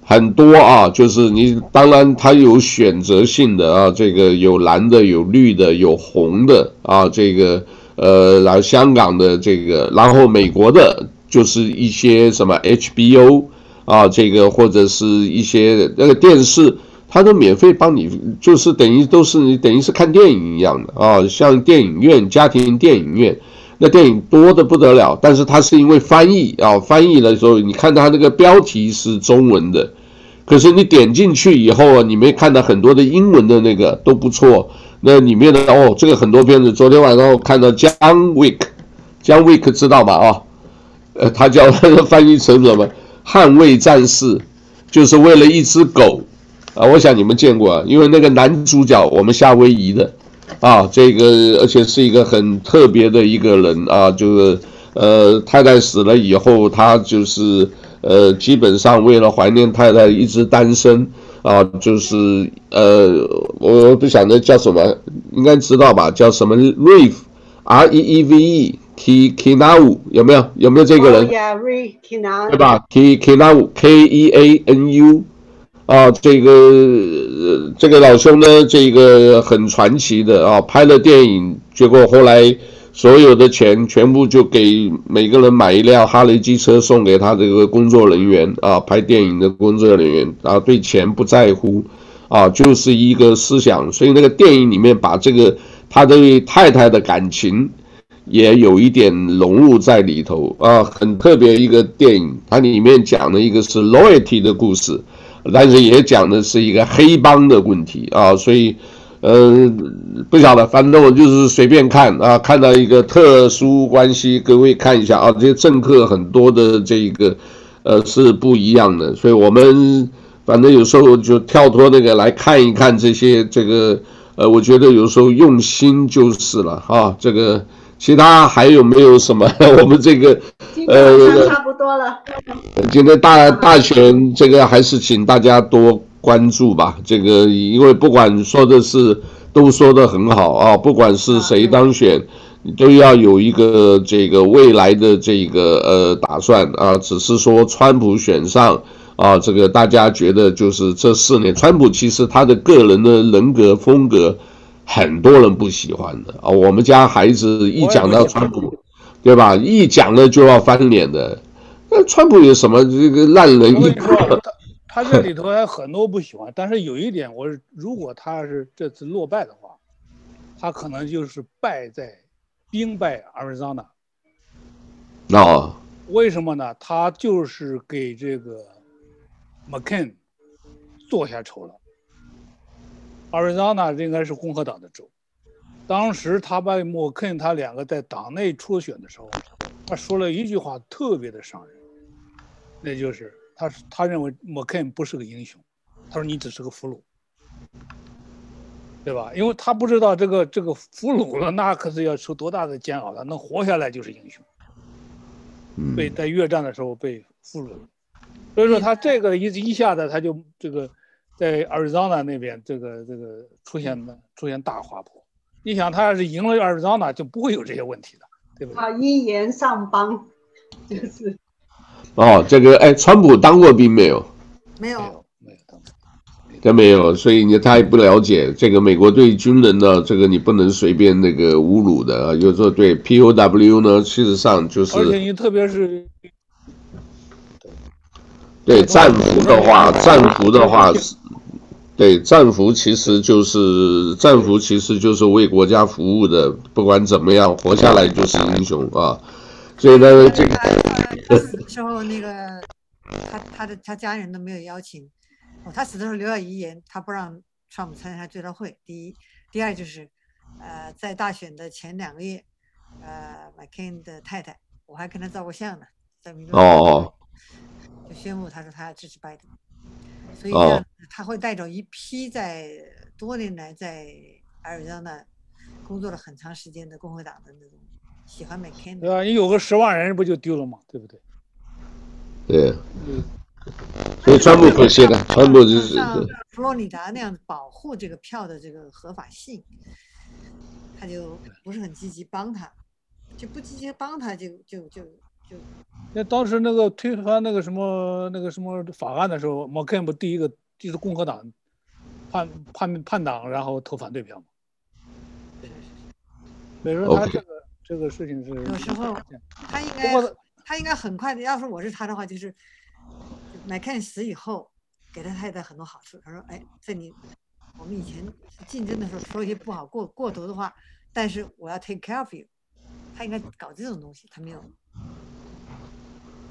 Speaker 1: 很多啊，就是你当然它有选择性的啊，这个有蓝的，有绿的，有红的啊，这个。呃，然后香港的这个，然后美国的，就是一些什么 HBO 啊，这个或者是一些那个电视，它都免费帮你，就是等于都是你等于是看电影一样的啊，像电影院、家庭电影院，那电影多得不得了，但是它是因为翻译啊，翻译的时候你看它那个标题是中文的，可是你点进去以后啊，你没看到很多的英文的那个都不错。那里面的哦，这个很多片子，昨天晚上我看到 John Wick，John Wick 知道吧？啊、哦，呃，他叫他翻译成什么？捍卫战士，就是为了一只狗啊！我想你们见过啊，因为那个男主角我们夏威夷的啊，这个而且是一个很特别的一个人啊，就是呃，太太死了以后，他就是呃，基本上为了怀念太太，一直单身。啊，就是呃，我不晓得叫什么，应该知道吧？叫什么 Reeve，R E E V E，K Keanu 有没有？有没有这个人？对吧？K Keanu，K E A N U，啊，这个这个老兄呢，这个很传奇的啊，拍了电影，结果后来。所有的钱全部就给每个人买一辆哈雷机车送给他这个工作人员啊，拍电影的工作人员啊，对钱不在乎啊，就是一个思想。所以那个电影里面把这个他对太太的感情也有一点融入在里头啊，很特别一个电影。它里面讲的一个是 loyalty 的故事，但是也讲的是一个黑帮的问题啊，所以。呃，不晓得，反正我就是随便看啊，看到一个特殊关系，各位看一下啊，这些政客很多的这个，呃，是不一样的，所以我们反正有时候就跳脱那个来看一看这些这个，呃，我觉得有时候用心就是了啊，这个其他还有没有什么？[laughs] 我们这个呃，
Speaker 4: 差不多了。
Speaker 1: 今天大大选这个还是请大家多。关注吧，这个因为不管说的是都说的很好啊，不管是谁当选，你都要有一个这个未来的这个呃打算啊。只是说川普选上啊，这个大家觉得就是这四年，川普其实他的个人的人格风格很多人不喜欢的啊。我们家孩子一讲到川普，对吧？一讲了就要翻脸的。那川普有什么这个烂人一个？
Speaker 3: 他这里头还很多不喜欢，但是有一点，我如果他是这次落败的话，他可能就是败在兵败 Arizona。
Speaker 1: 哦，
Speaker 3: 为什么呢？他就是给这个 McCain 做下丑了。Arizona 应该是共和党的州，当时他把 McCain 他两个在党内初选的时候，他说了一句话特别的伤人，那就是他他认为 McCain 不是个英雄，他说你只是个俘虏，对吧？因为他不知道这个这个俘虏了，那可是要受多大的煎熬了，能活下来就是英雄。被在越战的时候被俘虏了，所以说他这个一一下子他就这个在 Arizona 那边这个这个出现了出现大滑坡。你想他要是赢了 Arizona 就不会有这些问题的，对不对？
Speaker 4: 啊，一言上邦，就是。
Speaker 1: 哦，这个哎，川普当过兵没有？
Speaker 2: 没有，
Speaker 3: 没有当。
Speaker 1: 他没有，所以你他也不了解这个美国对军人呢，这个你不能随便那个侮辱的。有时候对 POW 呢，事实上就是，
Speaker 3: 而且你特别是
Speaker 1: 对战俘的话，战俘的话是，对战俘其实就是战俘其实就是为国家服务的，不管怎么样活下来就是英雄啊。所以呢，这
Speaker 2: 个死的时候那个他他的他家人都没有邀请。哦，他死的时候留下遗言，他不让川普参加追悼会。第一，第二就是，呃，在大选的前两个月，呃，McCain 的太太，我还跟他照过相呢，在民主党
Speaker 1: 哦，
Speaker 2: 就宣布他说他要支持拜登，所以这样他会带走一批在多年来在埃尔桑那工作了很长时间的共和党的那种喜欢 McCain 的。
Speaker 3: 对啊，你有个十万人不就丢了吗？对不对？
Speaker 1: 对。嗯所以川普可惜的，川普就是
Speaker 2: 像佛罗里达那样保护这个票的这个合法性，他就不是很积极帮他，就不积极帮他就就就就。
Speaker 3: 那当时那个推翻那个什么那个什么法案的时候，McCain 不第一个就是共和党叛叛叛党，然后投反对票吗？所以说他这个这个事情是
Speaker 2: 有时候他应该他应该很快的，要是我是他的话，就是。McCain 死以后，给他太太很多好处。他说：“哎，在你我们以前竞争的时候说一些不好过过头的话，但是我要 take care of you。”他应该搞这种东西，他没有。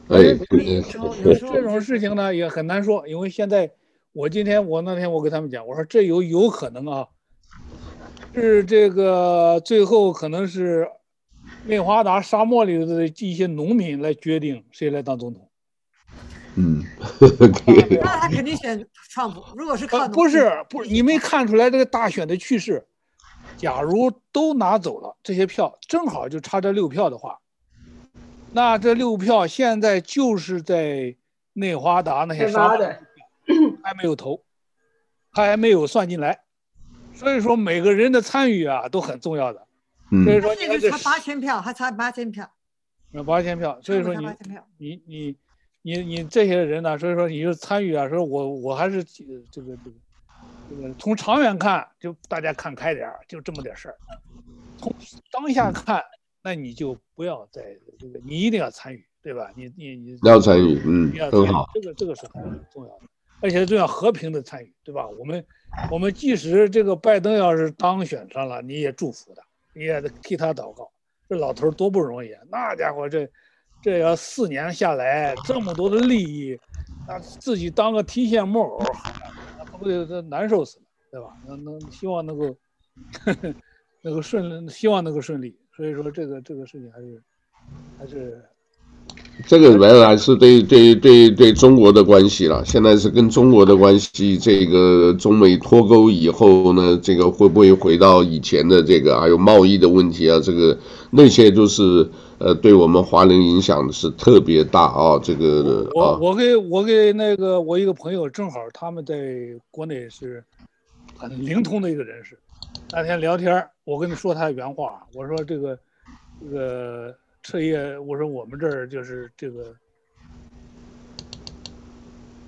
Speaker 1: 哎，
Speaker 2: 有时候有时候
Speaker 3: 这种事情呢也很难说，因为现在我今天我那天我跟他们讲，我说这有有可能啊，是这个最后可能是内华达沙漠里的一些农民来决定谁来当总统。[laughs]
Speaker 1: 嗯，
Speaker 2: 那他肯定选川普。如果是靠
Speaker 3: 不是不是，你没看出来这个大选的趋势？假如都拿走了这些票，正好就差这六票的话，那这六票现在就是在内华达那些沙的还没有投，他还没有算进来，所以说每个人的参与啊都很重要的。所以说
Speaker 2: 这个差八千票，还差八千票，
Speaker 3: 八千票，所以说你你你。你你这些人呢，所以说你就参与啊，说我我还是这个这个这个从长远看，就大家看开点儿，就这么点事儿。从当下看，那你就不要再这个，你一定要参与，对吧？你你你
Speaker 1: 要参与，嗯，很好，
Speaker 3: 这个这个是很重要的，而且重要和平的参与，对吧？我们我们即使这个拜登要是当选上了，你也祝福他，你也得替他祷告。这老头多不容易啊，那家伙这。这要四年下来，这么多的利益，那自己当个提线木偶，那不得这难受死了，对吧？那能希望能够，[laughs] 呵呵能够顺，希望能够顺利。所以说，这个这个事情还是还是。
Speaker 1: 这个原来是对对对对中国的关系了，现在是跟中国的关系，这个中美脱钩以后呢，这个会不会回到以前的这个，还有贸易的问题啊，这个那些都是呃，对我们华人影响是特别大啊。这个
Speaker 3: 我我给我给那个我一个朋友，正好他们在国内是很灵通的一个人士，那天聊天，我跟你说他的原话，我说这个这个。彻夜，我说我们这儿就是这个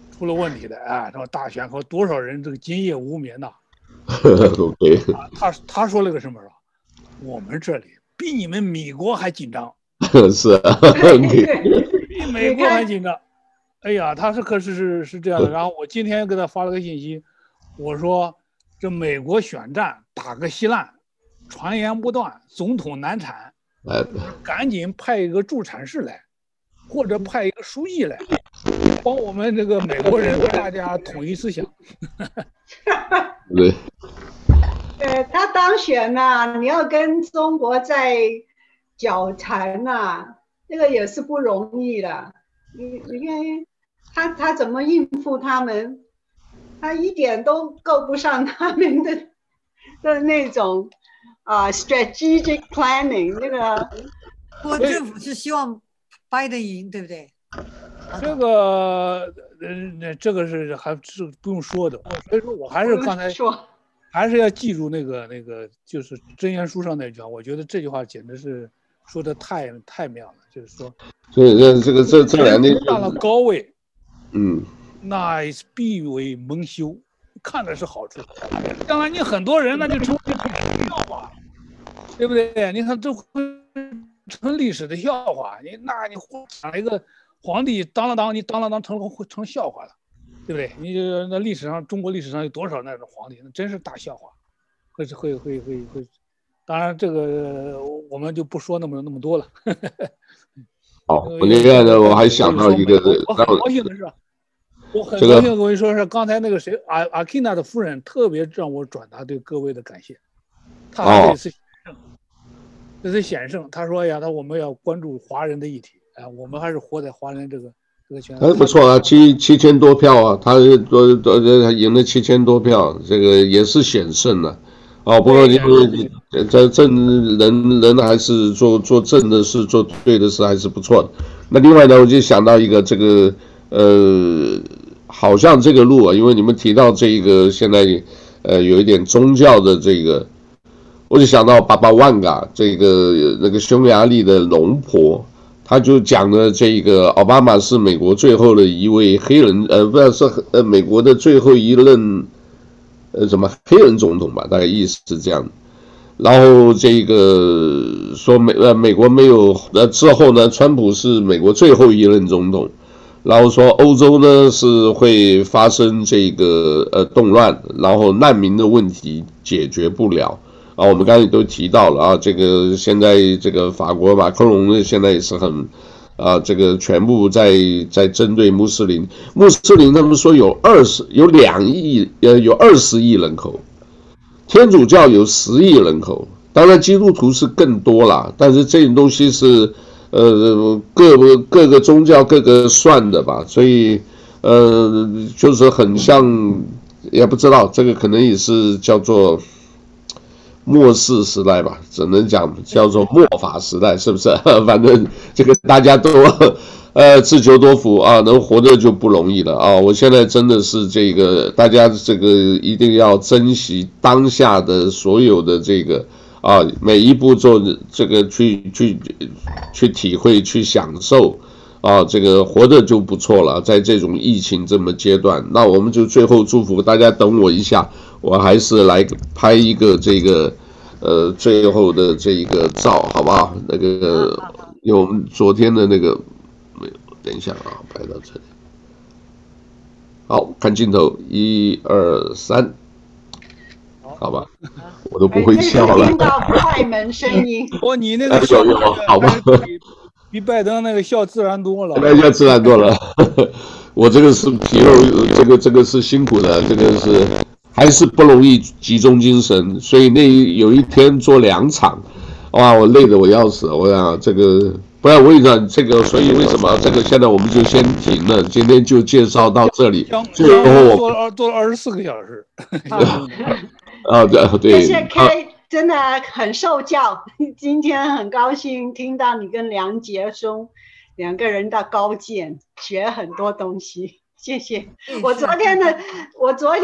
Speaker 3: 出了问题的啊，什么大选和多少人这个今夜无眠呐、[laughs] 啊？他他说了个什么？我们这里比你们美国还紧张。[laughs]
Speaker 1: 是啊，[laughs]
Speaker 3: 比美国还紧张。哎呀，他是可是是是这样的。然后我今天给他发了个信息，我说这美国选战打个稀烂，传言不断，总统难产，赶紧派一个助产士来，或者派一个书记来，帮我们这个美国人大家统一思想。[laughs] [laughs]
Speaker 1: 对，
Speaker 4: 呃，他当选了，你要跟中国在纠缠呐，这个也是不容易的。你你看。他他怎么应付他们？他一点都够不上他们的的那种啊、uh,，strategic planning 那个。
Speaker 2: 不过政府是希望拜登赢，对不对？
Speaker 3: 这个呃，这个是还是不用说的。所以说我还是刚才说，还是要记住那个那个，就是真言书上那句话。我觉得这句话简直是说的太太妙了，就是说，
Speaker 1: 所以这这个这这两天
Speaker 3: 上了高位。
Speaker 1: 嗯，
Speaker 3: 那必为蒙羞，看的是好处。当然，你很多人那就成为笑话，对不对？你看这会成历史的笑话。你那你想一个皇帝当了当，你当了当成会成笑话了，对不对？你就那历史上中国历史上有多少那种皇帝，那真是大笑话，会会会会会。当然，这个我们就不说那么那么多了。[laughs]
Speaker 1: 好，我那个呢，我还想到一个，
Speaker 3: 我很高兴的是。我很高兴跟你说是刚才那个谁阿阿基娜的夫人特别让我转达对各位的感谢，他这次险胜，这次险胜，他说呀，他我们要关注华人的议题，哎，我们还是活在华人这个这个圈。
Speaker 1: 哎，不错啊，七七千多票啊，他多多赢了七千多票，这个也是险胜了，哦，不过因为这正人人还是做做正的事，做对的事还是不错的。那另外呢，我就想到一个这个呃。好像这个路啊，因为你们提到这个现在，呃，有一点宗教的这个，我就想到巴巴万嘎这个那个匈牙利的龙婆，他就讲了这个奥巴马是美国最后的一位黑人，呃，不是呃美国的最后一任，呃，什么黑人总统吧，大概意思是这样。然后这个说美呃美国没有呃之后呢，川普是美国最后一任总统。然后说欧洲呢是会发生这个呃动乱，然后难民的问题解决不了啊。我们刚才都提到了啊，这个现在这个法国马克龙呢现在也是很啊，这个全部在在针对穆斯林。穆斯林他们说有二十有两亿呃有二十亿人口，天主教有十亿人口，当然基督徒是更多了，但是这种东西是。呃，各个各个宗教各个算的吧，所以呃，就是很像，也不知道这个可能也是叫做末世时代吧，只能讲叫做末法时代，是不是？[laughs] 反正这个大家都呃自求多福啊，能活着就不容易了啊！我现在真的是这个，大家这个一定要珍惜当下的所有的这个。啊，每一步做这个去去去体会去享受，啊，这个活着就不错了。在这种疫情这么阶段，那我们就最后祝福大家。等我一下，我还是来拍一个这个，呃，最后的这一个照，好不好？那个有昨天的那个没有？等一下啊，拍到这里。好，看镜头，一二三。好吧，我都不会笑了。
Speaker 4: 听到快门声音。[laughs]
Speaker 3: 哦，你那个笑，
Speaker 1: 好吧，
Speaker 3: 比比拜登那个笑自然多了。
Speaker 1: 那笑自然多了。[laughs] 我这个是皮肉，这个这个是辛苦的，这个是还是不容易集中精神。所以那有一天做两场，哇，我累得我要死。我想这个不要，我跟你讲这个，所以为什么这个现在我们就先停了？今天就介绍到这里。最后
Speaker 3: 做了二做了二十四个小时。[laughs]
Speaker 1: 啊，对对，
Speaker 4: 谢谢 K，真的很受教。[laughs] 今天很高兴听到你跟梁杰松两个人的高见，学很多东西。谢谢。我昨天的，我昨天。